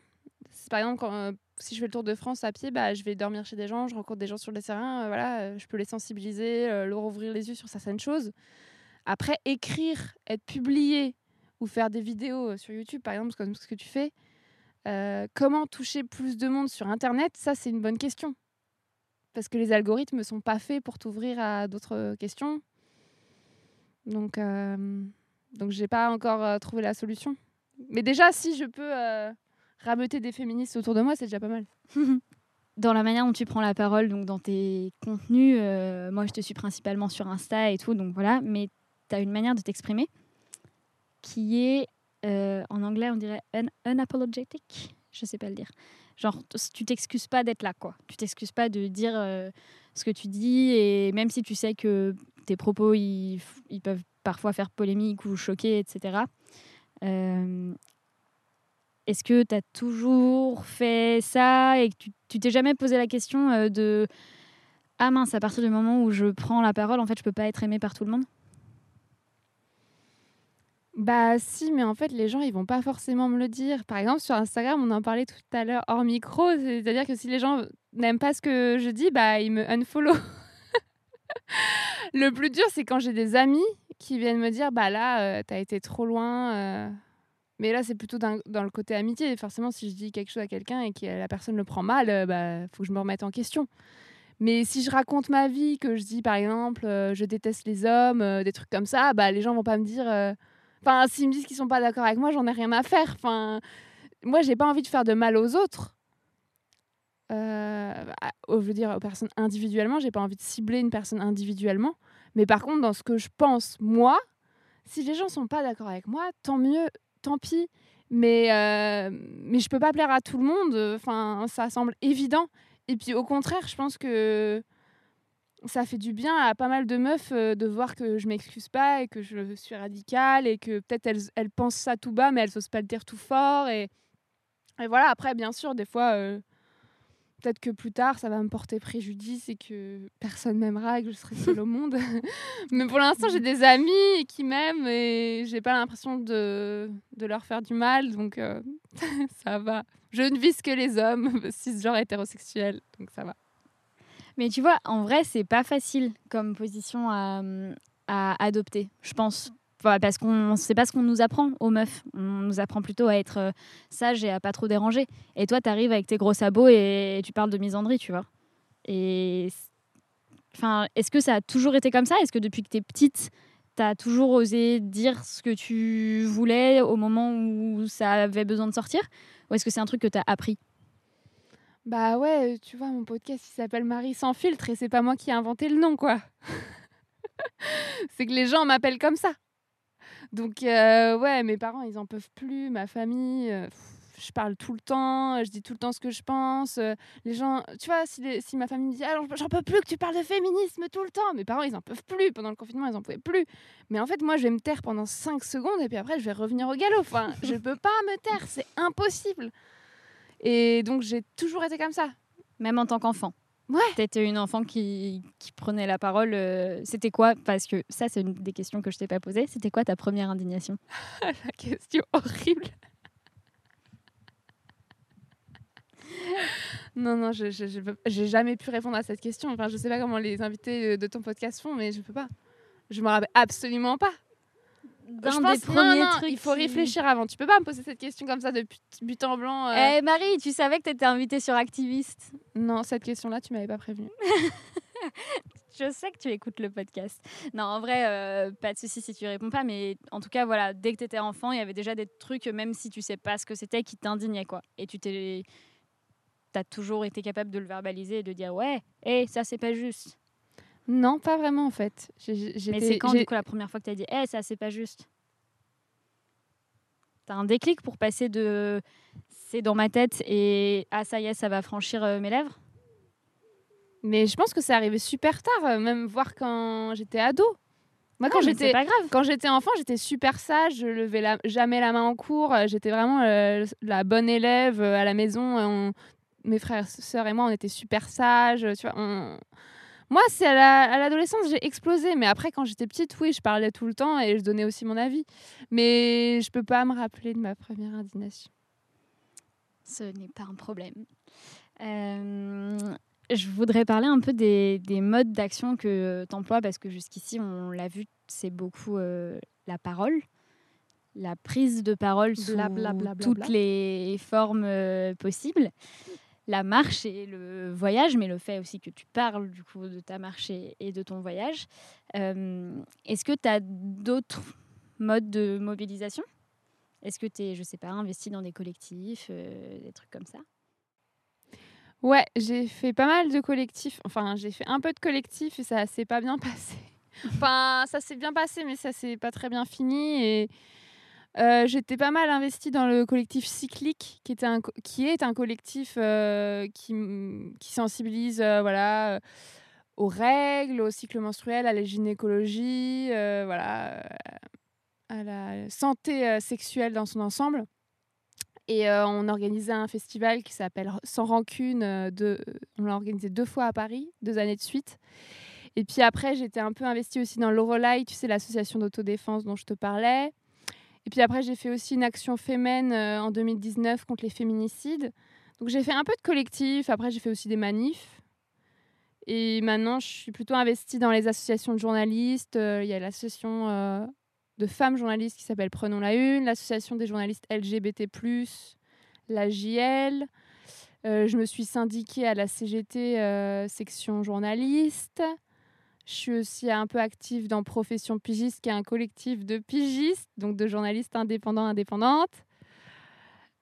Par exemple, euh, si je fais le tour de France à pied, bah, je vais dormir chez des gens, je rencontre des gens sur le terrain. euh, voilà, euh, je peux les sensibiliser, euh, leur ouvrir les yeux sur certaines choses. Après, écrire, être publié ou faire des vidéos sur YouTube, par exemple, comme ce que tu fais. Euh, comment toucher plus de monde sur Internet? Ça, c'est une bonne question. Parce que les algorithmes ne sont pas faits pour t'ouvrir à d'autres questions. Donc, euh, donc je n'ai pas encore euh, trouvé la solution. Mais déjà, si je peux euh, rameuter des féministes autour de moi, c'est déjà pas mal. dans la manière dont tu prends la parole, donc dans tes contenus, euh, moi je te suis principalement sur Insta et tout, donc voilà, mais tu as une manière de t'exprimer qui est, euh, en anglais on dirait un unapologetic, je sais pas le dire. Genre, tu t'excuses pas d'être là, quoi. Tu t'excuses pas de dire euh, ce que tu dis, et même si tu sais que tes propos, ils, peuvent parfois faire polémique ou choquer, etc. Euh, est-ce que tu as toujours fait ça et que tu, t'es jamais posé la question de Ah mince, à partir du moment où je prends la parole, en fait, je peux pas être aimée par tout le monde? Bah si, mais en fait, les gens, ils vont pas forcément me le dire. Par exemple, sur Instagram, on en parlait tout à l'heure hors micro, c'est-à-dire que si les gens n'aiment pas ce que je dis, bah ils me unfollow. le plus dur, c'est quand j'ai des amis qui viennent me dire, bah là, euh, t'as été trop loin. euh. Mais là, c'est plutôt dans, le côté amitié. Forcément, si je dis quelque chose à quelqu'un et que la personne le prend mal, euh, bah faut que je me remette en question. Mais si je raconte ma vie, que je dis par exemple, je déteste les hommes, des trucs comme ça, bah les gens vont pas me dire. Enfin, s'ils me disent qu'ils sont pas d'accord avec moi, j'en ai rien à faire. Enfin, moi, j'ai pas envie de faire de mal aux autres. euh, je veux dire aux personnes individuellement. J'ai pas envie de cibler une personne individuellement. Mais par contre, dans ce que je pense, moi, si les gens sont pas d'accord avec moi, tant mieux, tant pis. Mais, euh, mais je peux pas plaire à tout le monde. Enfin, ça semble évident. Et puis au contraire, je pense que ça fait du bien à pas mal de meufs euh, de voir que je m'excuse pas et que je suis radicale et que peut-être elles, elles pensent ça tout bas, mais elles osent pas le dire tout fort. Et, et voilà, après, bien sûr, des fois, euh, peut-être que plus tard, ça va me porter préjudice et que personne m'aimera et que je serai seule au monde. mais pour l'instant, j'ai des amis qui m'aiment et j'ai pas l'impression de, de leur faire du mal, donc euh, ça va. Je ne vise que les hommes, cisgenres hétérosexuels, donc ça va. Mais tu vois, en vrai, c'est pas facile comme position à, adopter, je pense. Enfin, parce qu'on c'est pas ce qu'on nous apprend aux meufs. On nous apprend plutôt à être euh, sage et à pas trop déranger. Et toi, tu arrives avec tes gros sabots et tu parles de misandrie, tu vois. Et enfin, est-ce que ça a toujours été comme ça? Est-ce que depuis que tu es petite, tu as toujours osé dire ce que tu voulais au moment où ça avait besoin de sortir? Ou est-ce que c'est un truc que tu as appris? Bah ouais, tu vois, mon podcast il s'appelle Marie sans filtre et c'est pas moi qui ai inventé le nom, quoi. c'est que les gens m'appellent comme ça. Donc, euh, ouais, mes parents ils en peuvent plus, ma famille. euh, je parle tout le temps, je dis tout le temps ce que je pense. euh, les gens, tu vois, si, si ma famille me dit Alors, j'en peux plus que tu parles de féminisme tout le temps, mes parents ils en peuvent plus. Pendant le confinement, ils en pouvaient plus. Mais en fait, moi je vais me taire pendant 5 secondes et puis après je vais revenir au galop. Enfin, je peux pas me taire, c'est impossible. Et donc, j'ai toujours été comme ça. Même en tant qu'enfant Ouais. T'étais une enfant qui, qui prenait la parole. euh, C'était quoi Parce que ça, c'est une des questions que je t'ai pas posées. C'était quoi ta première indignation? La question horrible. Non, non, je j'ai jamais pu répondre à cette question. Enfin, je sais pas comment les invités de ton podcast font, mais je peux pas. Je me rappelle absolument pas. D'un des pense- premiers non, trucs il faut qui- réfléchir avant. Tu peux pas me poser cette question comme ça de but, en blanc. euh. Eh Marie, tu savais que t'étais invitée sur Activiste Non, cette question-là, tu m'avais pas prévenu. Je sais que tu écoutes le podcast. Non, en vrai, euh, pas de souci si tu réponds pas, mais en tout cas, voilà, dès que tu étais enfant, il y avait déjà des trucs, même si tu sais pas ce que c'était, qui t'indignaient, quoi. Et tu t'es. T'as toujours été capable de le verbaliser et de dire ouais, hé, ça c'est pas juste. Non, pas vraiment en fait. Mais c'est quand du coup la première fois que t'as dit hé, ça c'est pas juste? T'as un déclic pour passer de c'est dans ma tête et ah ça y est, ça va franchir euh, mes lèvres? Mais je pense que c'est arrivé super tard, euh, même voir quand j'étais ado. Moi, quand Non, mais j'étais quand j'étais enfant, j'étais super sage. Je levais la- jamais la main en cours. euh, J'étais vraiment euh, la bonne élève à la maison. on- mes frères, sœurs et moi, on était super sages. Tu vois, on- Moi, c'est à la- à l'adolescence, j'ai explosé. Mais après, quand j'étais petite, oui, je parlais tout le temps et je donnais aussi mon avis. Mais je peux pas me rappeler de ma première indignation. Ce n'est pas un problème. Euh, je voudrais parler un peu des, des modes d'action que tu emploies parce que jusqu'ici, on l'a vu, c'est beaucoup euh, la parole, la prise de parole sous Bla, bla, bla, bla, toutes les formes euh, possibles, la marche et le voyage, mais le fait aussi que tu parles du coup de ta marche et, de ton voyage. Euh, Est-ce que tu as d'autres modes de mobilisation? Est-ce que tu es, je sais pas, investi dans des collectifs, euh, des trucs comme ça? Ouais, j'ai fait pas mal de collectifs. Enfin, j'ai fait un peu de collectifs et ça s'est pas bien passé. Enfin, ça s'est bien passé, mais ça s'est pas très bien fini. Et euh, j'étais pas mal investie dans le collectif Cyclique, qui, était un, qui est un collectif euh, qui, qui sensibilise euh, voilà, aux règles, au cycle menstruel, à la gynécologie, voilà, à la santé sexuelle dans son ensemble. Et on organisait un festival qui s'appelle Sans Rancune. de, on l'a organisé deux fois à Paris, deux années de suite. Et puis après, j'étais un peu investie aussi dans l'Orolai, tu sais, l'association d'autodéfense dont je te parlais. Et puis après, j'ai fait aussi une action fémène euh, en 2019 contre les féminicides. Donc j'ai fait un peu de collectif. Après, j'ai fait aussi des manifs. Et maintenant, je suis plutôt investie dans les associations de journalistes. Euh, Il y a l'association euh, de femmes journalistes qui s'appelle Prenons la Une, l'association des journalistes LGBT, la JL. Euh, je me suis syndiquée à la CGT section journaliste. Je suis aussi un peu active dans Profession Pigiste, qui est un collectif de pigistes, donc de journalistes indépendants, indépendantes.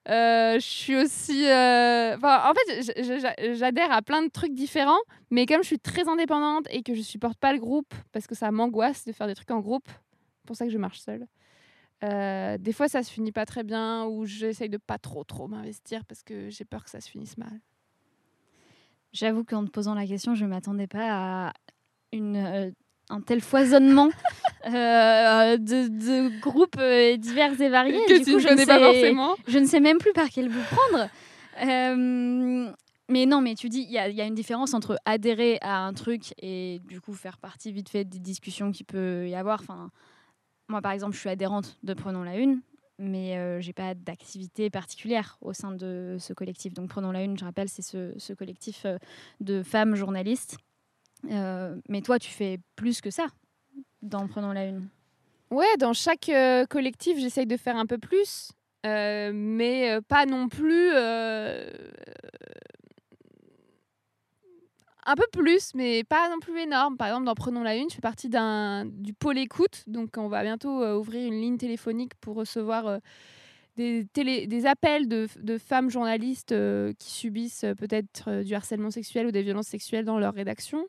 Euh, je suis aussi. euh, Enfin, en fait, j'adhère à plein de trucs différents, mais comme je suis très indépendante et que je supporte pas le groupe parce que ça m'angoisse de faire des trucs en groupe, c'est pour ça que je marche seule. euh, des fois, ça se finit pas très bien ou j'essaye de pas trop trop m'investir parce que j'ai peur que ça se finisse mal. J'avoue qu'en te posant la question, je m'attendais pas à une, euh, un tel foisonnement euh, de, de groupes euh, divers et variés. Que Du tu coup, ne je connais pas sais- forcément. Je ne sais même plus par quel bout prendre. Euh, mais non, mais tu dis, il y, a- il y a une différence entre adhérer à un truc et du coup faire partie vite fait des discussions qu'il peut y avoir. Enfin, moi, par exemple, je suis adhérente de Prenons la Une, mais euh, j'ai pas d'activité particulière au sein de ce collectif. Donc, Prenons la Une, je rappelle, c'est ce, ce collectif de femmes journalistes. Euh, mais toi, tu fais plus que ça dans Prenons la Une. Ouais, dans chaque euh, collectif, j'essaye de faire un peu plus, euh, mais pas non plus. un peu plus, mais pas non plus énorme. Par exemple, dans Prenons la Une, je fais partie du pôle écoute. Donc, on va bientôt ouvrir une ligne téléphonique pour recevoir des, appels de, femmes journalistes qui subissent peut-être du harcèlement sexuel ou des violences sexuelles dans leur rédaction.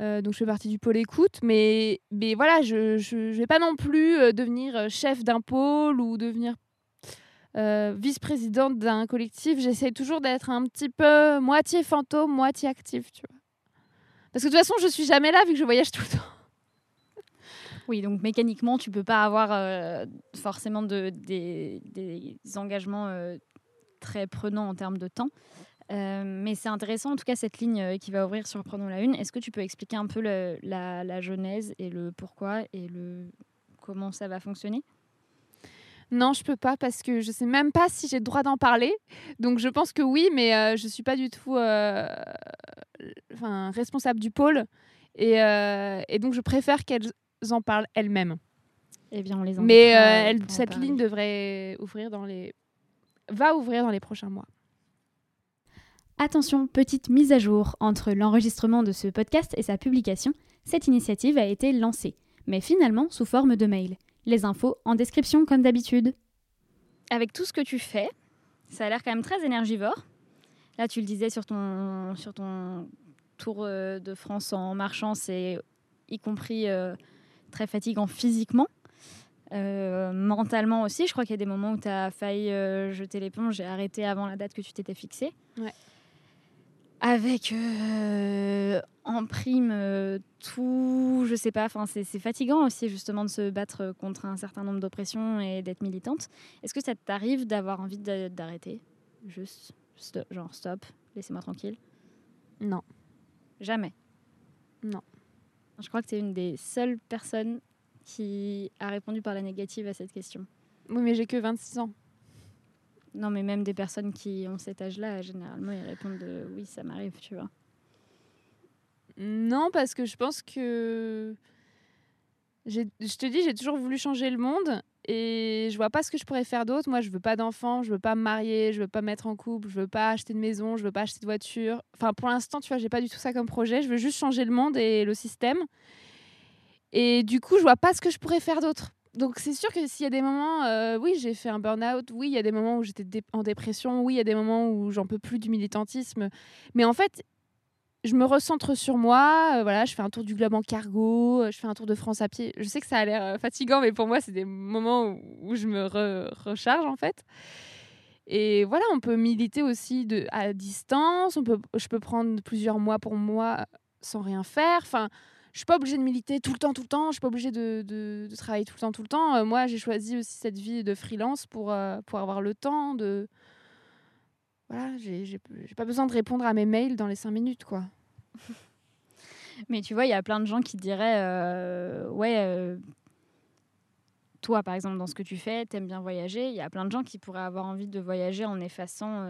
Euh, donc je fais partie du pôle écoute, mais, mais voilà, je ne vais pas non plus euh, devenir euh, chef d'un pôle ou devenir vice-présidente d'un collectif. J'essaie toujours d'être un petit peu moitié fantôme, moitié active, tu vois. Parce que de toute façon, je suis jamais là vu que je voyage tout le temps. Oui, donc mécaniquement, tu peux pas avoir forcément de, des, des engagements très prenants en termes de temps. Euh, mais c'est intéressant, en tout cas, cette ligne euh, qui va ouvrir sur Prenons la Une. Est-ce que tu peux expliquer un peu le- la, la genèse et le pourquoi et le comment ça va fonctionner? Non, je peux pas parce que je sais même pas si j'ai le droit d'en parler. Donc je pense que oui, mais euh, je suis pas du tout euh, enfin, responsable du pôle. Et, et donc je préfère qu'elles en parlent elles-mêmes. Eh bien, on les Mais elle- cette parler. ligne devrait ouvrir dans les va ouvrir dans les prochains mois. Attention, petite mise à jour. Entre l'enregistrement de ce podcast et sa publication, cette initiative a été lancée, mais finalement sous forme de mail. Les infos en description comme d'habitude. Avec tout ce que tu fais, ça a l'air quand même très énergivore. Là, tu le disais sur ton, sur ton tour euh, de France en marchant, c'est y compris euh, très fatigant physiquement. Euh, mentalement aussi, je crois qu'il y a des moments où tu as failli euh, jeter l'éponge et arrêter avant la date que tu t'étais fixée Ouais. Avec euh, en prime euh, tout, je sais pas, enfin c'est fatigant aussi justement de se battre contre un certain nombre d'oppressions et d'être militante. Est-ce que ça t'arrive d'avoir envie d'a- d'arrêter? Juste, genre stop, laissez-moi tranquille Non. Jamais. Non. Je crois que tu es une des seules personnes qui a répondu par la négative à cette question. Oui, mais j'ai que 26 ans. Non, mais même des personnes qui ont cet âge-là, généralement, ils répondent de oui, ça m'arrive, tu vois. Non, parce que je pense que je te dis, j'ai toujours voulu changer le monde et je vois pas ce que je pourrais faire d'autre. Moi, je veux pas d'enfants, je veux pas me marier, je veux pas me mettre en couple, je veux pas acheter de maison, je veux pas acheter de voiture. Enfin, pour l'instant, tu vois, j'ai pas du tout ça comme projet. Je veux juste changer le monde et le système. Et du coup, je vois pas ce que je pourrais faire d'autre. Donc, c'est sûr que s'il y a des moments, euh, oui, j'ai fait un burn-out, oui, il y a des moments où j'étais en dépression, oui, il y a des moments où j'en peux plus du militantisme. Mais en fait, je me recentre sur moi. euh, voilà, je fais un tour du globe en cargo, euh, je fais un tour de France à pied. Je sais que ça a l'air fatigant, mais pour moi, c'est des moments où, je me re- recharge en fait. Et voilà, on peut militer aussi de, à distance. On peut, je peux prendre plusieurs mois pour moi sans rien faire. Enfin, je suis pas obligée de militer tout le temps, tout le temps. Je suis pas obligée de, de- travailler tout le temps, tout le temps. Euh, moi, j'ai choisi aussi cette vie de freelance pour, euh, pour avoir le temps de. Voilà, j'ai pas besoin de répondre à mes mails dans les cinq minutes, quoi. Mais tu vois, il y a plein de gens qui diraient euh, Ouais, toi, par exemple, dans ce que tu fais, t'aimes bien voyager. Il y a plein de gens qui pourraient avoir envie de voyager en effaçant.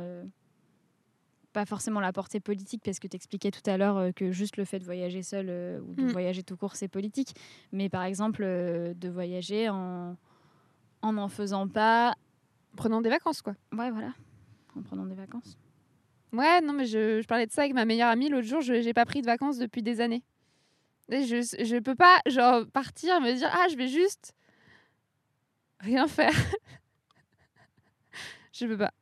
Pas forcément la portée politique, parce que tu expliquais tout à l'heure euh, que juste le fait de voyager seul euh, ou de Mm. voyager tout court, c'est politique. Mais par exemple, euh, de voyager en en n'en faisant pas. Prenant des vacances, quoi. Ouais, voilà. En prenant des vacances. Ouais, non, mais je, je parlais de ça avec ma meilleure amie l'autre jour. Je j'ai pas pris de vacances depuis des années. Et je, je peux pas, genre, partir et me dire, ah, je vais juste rien faire. Je peux pas.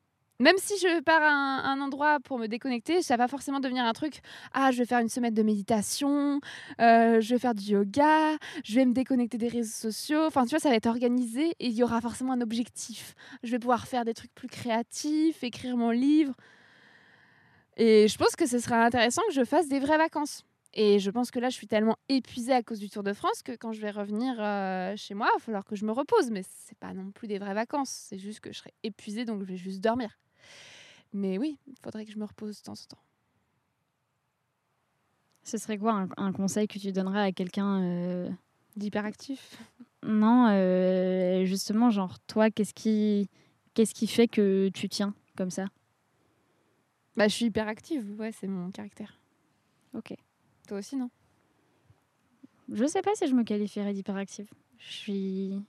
Même si je pars à un, endroit pour me déconnecter, ça va forcément devenir un truc. Ah, je vais faire une semaine de méditation, euh, je vais faire du yoga, je vais me déconnecter des réseaux sociaux. Enfin, tu vois, ça va être organisé et il y aura forcément un objectif. Je vais pouvoir faire des trucs plus créatifs, écrire mon livre. Et je pense que ce sera intéressant que je fasse des vraies vacances. Et je pense que là, je suis tellement épuisée à cause du Tour de France que quand je vais revenir euh, chez moi, il va falloir que je me repose. Mais c'est pas non plus des vraies vacances. C'est juste que je serai épuisée, donc je vais juste dormir. Mais oui, il faudrait que je me repose de temps en temps. Ce serait quoi un, un conseil que tu donnerais à quelqu'un euh, D'hyperactif Non, euh, justement, genre, toi, qu'est-ce qui, qu'est-ce qui fait que tu tiens comme ça? Bah, je suis hyperactive, ouais, c'est mon caractère. Ok. Toi aussi, non? Je sais pas si je me qualifierais d'hyperactive. Je suis.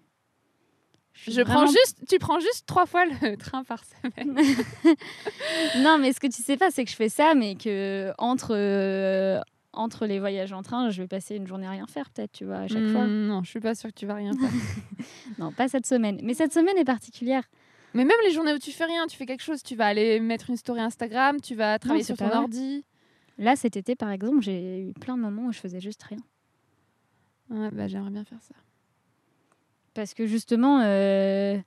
Je prends juste, tu prends juste trois fois le train par semaine. non, mais ce que tu sais pas, c'est que je fais ça, mais que entre, euh, entre les voyages en train, je vais passer une journée à rien faire, peut-être, tu vois, à chaque fois. Mm, Non, je suis pas sûre que tu vas rien faire. Non, pas cette semaine. Mais cette semaine est particulière. Mais même les journées où tu fais rien, tu fais quelque chose, tu vas aller mettre une story Instagram, tu vas travailler sur ton vrai. ordi. Là, cet été, par exemple, j'ai eu plein de moments où je faisais juste rien. Ouais, bah, j'aimerais bien faire ça. Parce que justement, euh,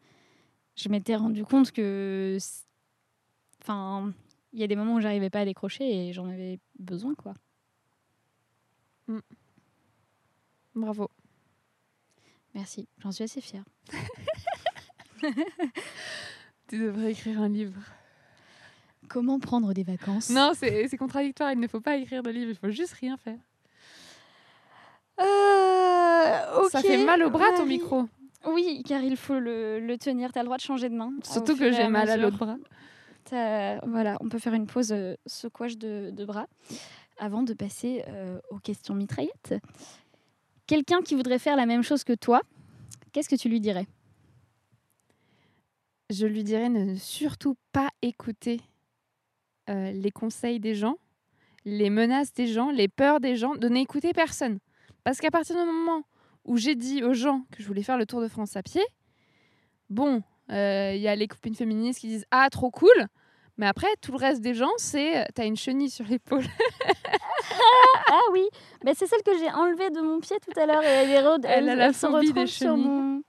je m'étais rendu compte que. Enfin, il y a des moments où j'arrivais pas à décrocher et j'en avais besoin, quoi. Bravo. Merci, j'en suis assez fière. Tu devrais écrire un livre. Comment prendre des vacances? Non, c'est contradictoire. Il ne faut pas écrire de livre, il faut juste rien faire. Euh, Ça ok, fait mal au bras ton micro. Oui, car il faut le, le tenir. Tu as le droit de changer de main. Surtout que j'ai mal à l'autre bras. Voilà, on peut faire une pause euh, secouage de, de bras avant de passer euh, aux questions mitraillettes. Quelqu'un qui voudrait faire la même chose que toi, qu'est-ce que tu lui dirais? Je lui dirais de ne surtout pas écouter euh, les conseils des gens, les menaces des gens, les peurs des gens, de n'écouter personne. Parce qu'à partir du moment où j'ai dit aux gens que je voulais faire le Tour de France à pied, bon, euh, il y a les copines féministes qui disent Ah, trop cool mais après, tout le reste des gens, c'est euh, t'as une chenille sur l'épaule. Ah oui, bah, c'est celle que j'ai enlevée de mon pied tout à l'heure et elle, est re- Elle a la se phobie des retrouve sur mon,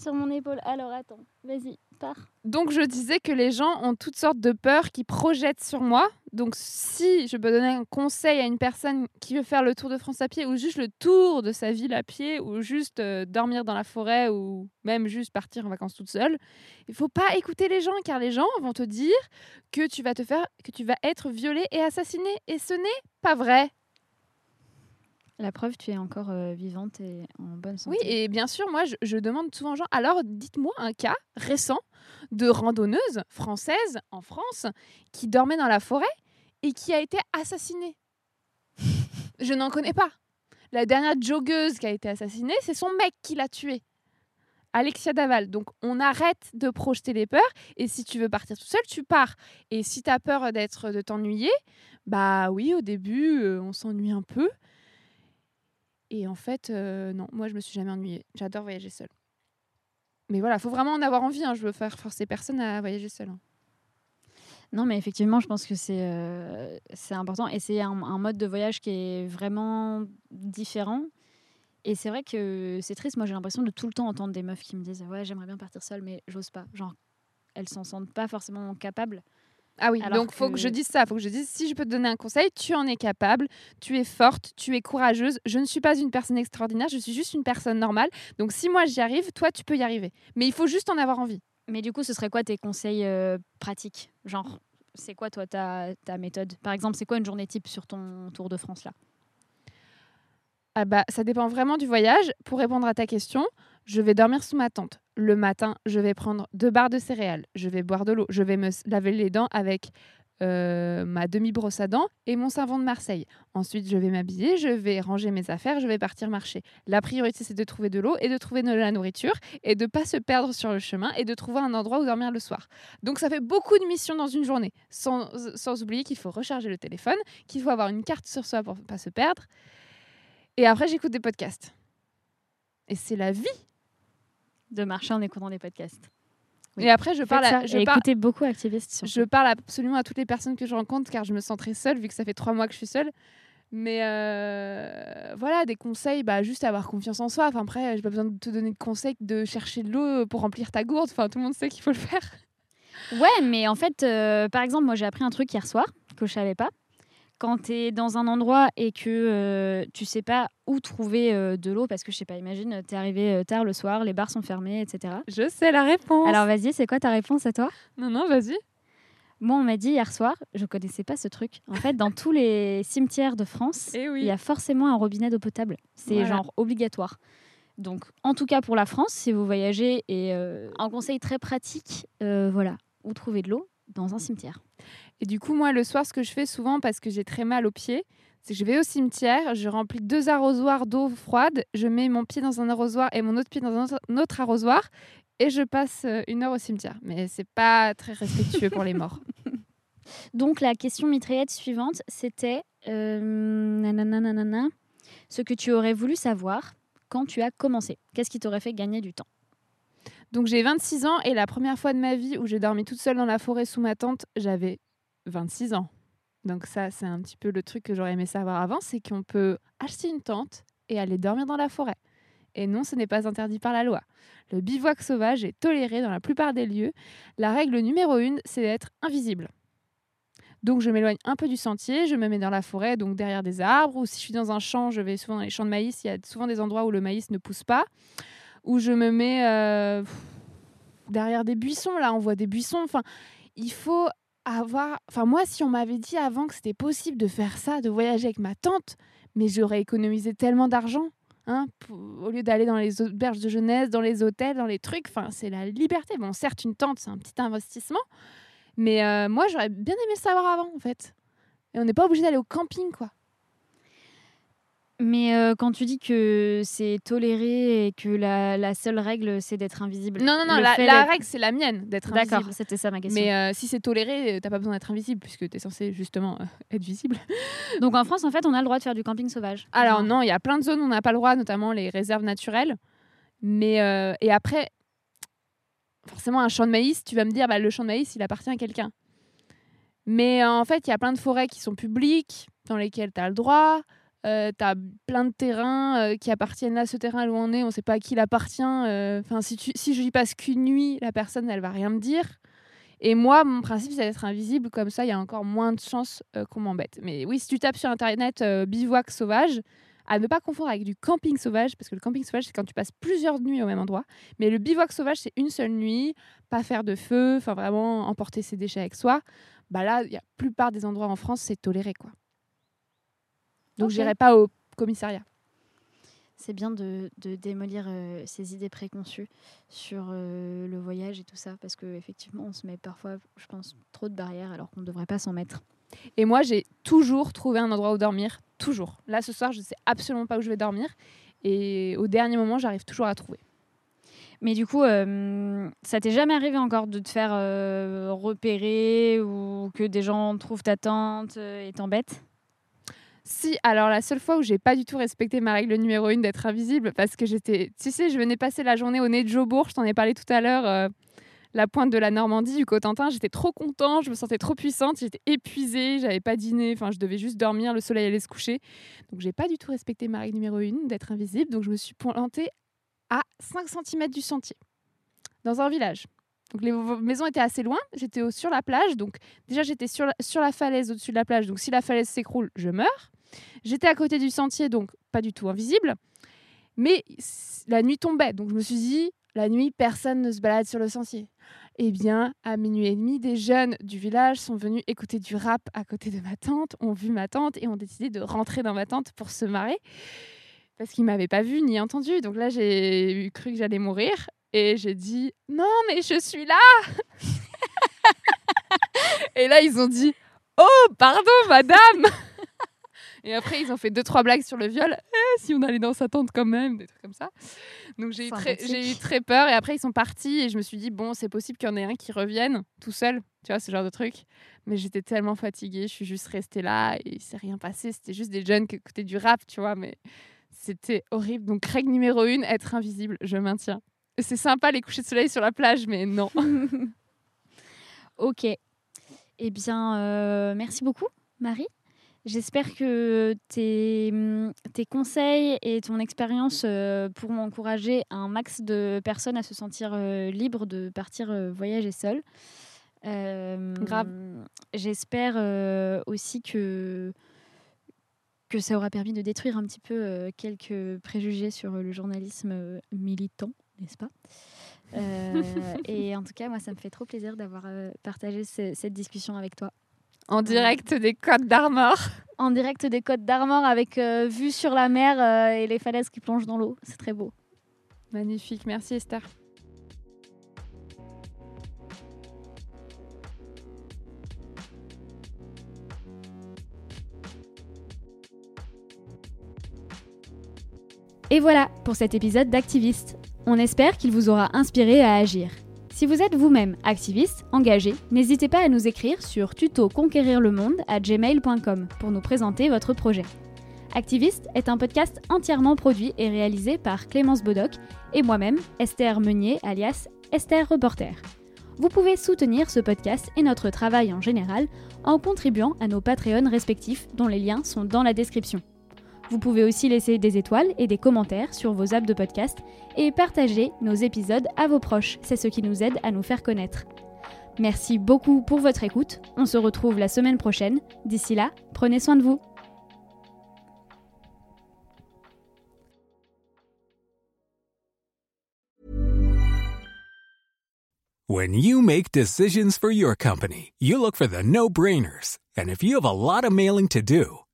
sur mon épaule. Alors attends, vas-y, pars. Donc je disais que les gens ont toutes sortes de peurs qui projettent sur moi. Donc si je peux donner un conseil à une personne qui veut faire le tour de France à pied ou juste le tour de sa ville à pied ou juste euh, dormir dans la forêt ou même juste partir en vacances toute seule, il faut pas écouter les gens car les gens vont te dire que tu vas que tu vas être violé et assassiné et ce n'est pas vrai. La preuve, tu es encore euh, vivante et en bonne santé. Oui, et bien sûr, moi, je, je demande souvent aux gens, alors dites-moi un cas récent de randonneuse française en France qui dormait dans la forêt et qui a été assassinée. je n'en connais pas. La dernière joggeuse qui a été assassinée, c'est son mec qui l'a tuée. Alexia Daval. Donc on arrête de projeter les peurs et si tu veux partir tout seul, tu pars. Et si tu as peur d'être de t'ennuyer, bah oui, au début, euh, on s'ennuie un peu. Et en fait, euh, non, moi je me suis jamais ennuyée. J'adore voyager seule. Mais voilà, faut vraiment en avoir envie. Hein. Je veux faire forcer personne à voyager seule. hein. Non, mais effectivement, je pense que c'est euh, c'est important. Et c'est un, un mode de voyage qui est vraiment différent. Et c'est vrai que c'est triste. Moi, j'ai l'impression de tout le temps entendre des meufs qui me disent Ouais, j'aimerais bien partir seule, mais j'ose pas. Genre, elles s'en sentent pas forcément capables. Ah oui, Alors donc faut que... que- je dise ça, faut que je dise si je peux te donner un conseil, tu en es capable, tu es forte, tu es courageuse. Je ne suis pas une personne extraordinaire, je suis juste une personne normale. Donc si moi j'y arrive, toi tu peux y arriver. Mais il faut juste en avoir envie. Mais du coup, ce serait quoi tes conseils euh, pratiques? Genre, c'est quoi, toi, ta, ta méthode? Par exemple, c'est quoi une journée type sur ton Tour de France là? Ah bah ça dépend vraiment du voyage. Pour répondre à ta question, je vais dormir sous ma tente. Le matin, je vais prendre deux barres de céréales, je vais boire de l'eau, je vais me laver les dents avec euh, ma demi-brosse à dents et mon savon de Marseille. Ensuite, je vais m'habiller, je vais ranger mes affaires, je vais partir marcher. La priorité, c'est de trouver de l'eau et de trouver de la nourriture et de pas se perdre sur le chemin et de trouver un endroit où dormir le soir. Donc, ça fait beaucoup de missions dans une journée. Sans, sans oublier qu'il faut recharger le téléphone, qu'il faut avoir une carte sur soi pour pas se perdre. Et après, j'écoute des podcasts. Et c'est la vie. De marcher en écoutant des podcasts. Et après, je parle, à, je, écoutez beaucoup activistes. surtout. je parle absolument à toutes les personnes que je rencontre car je me sens très seule vu que ça fait trois mois que je suis seule. Mais euh, voilà, des conseils, bah, juste avoir confiance en soi. Enfin, après, j'ai pas besoin de te donner de conseils de chercher de l'eau pour remplir ta gourde. Enfin, tout le monde sait qu'il faut le faire. Ouais, mais en fait, euh, par exemple, moi j'ai appris un truc hier soir que je savais pas. Quand tu es dans un endroit et que euh, tu sais pas où trouver euh, de l'eau, parce que je sais pas, imagine, tu es arrivé euh, tard le soir, les bars sont fermés, etc. Je sais la réponse. Alors vas-y, c'est quoi ta réponse à toi? Non, non, vas-y. Moi, on m'a dit hier soir, je connaissais pas ce truc. En fait, dans tous les cimetières de France, Eh oui. il y a forcément un robinet d'eau potable. C'est Voilà. genre obligatoire. Donc, en tout cas pour la France, si vous voyagez, et euh, un conseil très pratique, euh, voilà, où trouver de l'eau dans un cimetière. Et du coup, moi, le soir, ce que je fais souvent, parce que j'ai très mal aux pieds, c'est que je vais au cimetière, je remplis deux arrosoirs d'eau froide, je mets mon pied dans un arrosoir et mon autre pied dans un autre, arrosoir, et je passe euh, une heure au cimetière. Mais c'est pas très respectueux pour les morts. Donc, la question mitraillette suivante, c'était euh, nanana, nanana, ce que tu aurais voulu savoir quand tu as commencé. Qu'est-ce qui t'aurait fait gagner du temps? Donc j'ai 26 ans et la première fois de ma vie où j'ai dormi toute seule dans la forêt sous ma tente, j'avais 26 ans. Donc ça, c'est un petit peu le truc que j'aurais aimé savoir avant, c'est qu'on peut acheter une tente et aller dormir dans la forêt. Et non, ce n'est pas interdit par la loi. Le bivouac sauvage est toléré dans la plupart des lieux. La règle numéro une, c'est d'être invisible. Donc je m'éloigne un peu du sentier, je me mets dans la forêt, donc derrière des arbres, ou si je suis dans un champ, je vais souvent dans les champs de maïs, il y a souvent des endroits où le maïs ne pousse pas, ou je me mets euh, derrière des buissons, là on voit des buissons, enfin il faut avoir... Enfin moi si on m'avait dit avant que c'était possible de faire ça, de voyager avec ma tante, mais j'aurais économisé tellement d'argent. Hein, au lieu d'aller dans les auberges de jeunesse, dans les hôtels, dans les trucs, enfin c'est la liberté. Bon, certes, une tente, c'est un petit investissement, mais euh, moi, j'aurais bien aimé le savoir avant, en fait. Et on n'est pas obligé d'aller au camping, quoi. Mais euh, quand tu dis que c'est toléré et que la, la seule règle, c'est d'être invisible. Non, non, non, la, règle, c'est la mienne, d'être D'accord, invisible. c'était ça ma question. Mais euh, si c'est toléré, euh, t'as pas besoin d'être invisible, puisque t'es censé justement euh, être visible. Donc en France, en fait, on a le droit de faire du camping sauvage. Alors non, il y a plein de zones où on n'a pas le droit, notamment les réserves naturelles. Mais et après, forcément, un champ de maïs, tu vas me dire, bah, le champ de maïs, il appartient à quelqu'un. Mais en fait, il y a plein de forêts qui sont publiques, dans lesquelles tu as le droit. Euh, tu as plein de terrains euh, qui appartiennent à ce terrain où on est, on ne sait pas à qui il appartient. euh, Enfin, si, tu, si je y passe qu'une nuit, la personne, elle va rien me dire. Et moi, mon principe, c'est d'être invisible, comme ça, il y a encore moins de chances qu'on m'embête. Mais oui, si tu tapes sur Internet bivouac sauvage, à ne pas confondre avec du camping sauvage, parce que le camping sauvage, c'est quand tu passes plusieurs nuits au même endroit. Mais le bivouac sauvage, c'est une seule nuit, pas faire de feu, enfin vraiment emporter ses déchets avec soi. Bah là, la plupart des endroits en France, c'est toléré, quoi. Donc, Ok. j'irai pas au commissariat. C'est bien de, de démolir euh, ces idées préconçues sur euh, le voyage et tout ça, parce qu'effectivement, on se met parfois, je pense, trop de barrières alors qu'on ne devrait pas s'en mettre. Et moi, j'ai toujours trouvé un endroit où dormir, toujours. Là, ce soir, je sais absolument pas où je vais dormir. Et au dernier moment, j'arrive toujours à trouver. Mais du coup, euh, ça t'est jamais arrivé encore de te faire euh, repérer ou que des gens trouvent ta tente et t'embêtent? Si, alors la seule fois où j'ai pas du tout respecté ma règle numéro une d'être invisible, parce que j'étais, tu sais, je venais passer la journée au nez de Jobourg, je t'en ai parlé tout à l'heure, euh, la pointe de la Normandie, du Cotentin, j'étais trop contente, je me sentais trop puissante, j'étais épuisée, j'avais pas dîné, enfin je devais juste dormir, le soleil allait se coucher, donc j'ai pas du tout respecté ma règle numéro une d'être invisible, donc je me suis plantée à 5 cm du sentier, dans un village. Donc les maisons étaient assez loin, j'étais sur la plage, donc déjà j'étais sur sur la falaise au-dessus de la plage, donc si la falaise s'écroule, je meurs. J'étais à côté du sentier, donc pas du tout invisible. Mais la nuit tombait, donc je me suis dit, la nuit, personne ne se balade sur le sentier. Eh bien, à minuit et demi, des jeunes du village sont venus écouter du rap à côté de ma tante, ont vu ma tante et ont décidé de rentrer dans ma tente pour se marrer. Parce qu'ils m'avaient pas vu ni entendu. Donc là, j'ai cru que j'allais mourir. Et j'ai dit, non, mais je suis là Et là, ils ont dit, oh, pardon, madame Et après, ils ont fait deux, trois blagues sur le viol. Eh, si on allait dans sa tente quand même, des trucs comme ça. Donc j'ai eu, très, j'ai eu très peur. Et après, ils sont partis. Et je me suis dit, bon, c'est possible qu'il y en ait un qui revienne tout seul. Tu vois, ce genre de truc. Mais j'étais tellement fatiguée. Je suis juste restée là. Et il s'est rien passé. C'était juste des jeunes qui écoutaient du rap, tu vois. Mais c'était horrible. Donc, règle numéro une, être invisible. Je maintiens. C'est sympa les couchers de soleil sur la plage, mais non. ok. Eh bien, euh, merci beaucoup, Marie. J'espère que tes, tes, conseils et ton expérience euh, pourront encourager un max de personnes à se sentir euh, libres de partir voyager seules. Grave. J'espère aussi que, que ça aura permis de détruire un petit peu quelques préjugés sur le journalisme militant, n'est-ce pas? Et en tout cas, moi, ça me fait trop plaisir d'avoir partagé cette discussion avec toi. En direct des Côtes d'Armor. En direct des Côtes d'Armor avec vue sur la mer et les falaises qui plongent dans l'eau. C'est très beau. Magnifique. Merci Esther. Et voilà pour cet épisode d'Activiste. On espère qu'il vous aura inspiré à agir. Si vous êtes vous-même activiste, engagé, n'hésitez pas à nous écrire sur tutoconquérirlemonde à gmail.com pour nous présenter votre projet. Activiste est un podcast entièrement produit et réalisé par Clémence Bodoc et moi-même, Esther Meunier, alias Esther Reporter. Vous pouvez soutenir ce podcast et notre travail en général en contribuant à nos Patreons respectifs dont les liens sont dans la description. Vous pouvez aussi laisser des étoiles et des commentaires sur vos apps de podcast et partager nos épisodes à vos proches. C'est ce qui nous aide à nous faire connaître. Merci beaucoup pour votre écoute. On se retrouve la semaine prochaine. D'ici là, prenez soin de vous. When you make decisions for your company, you look for the no-brainers. And if you have a lot of mailing to do,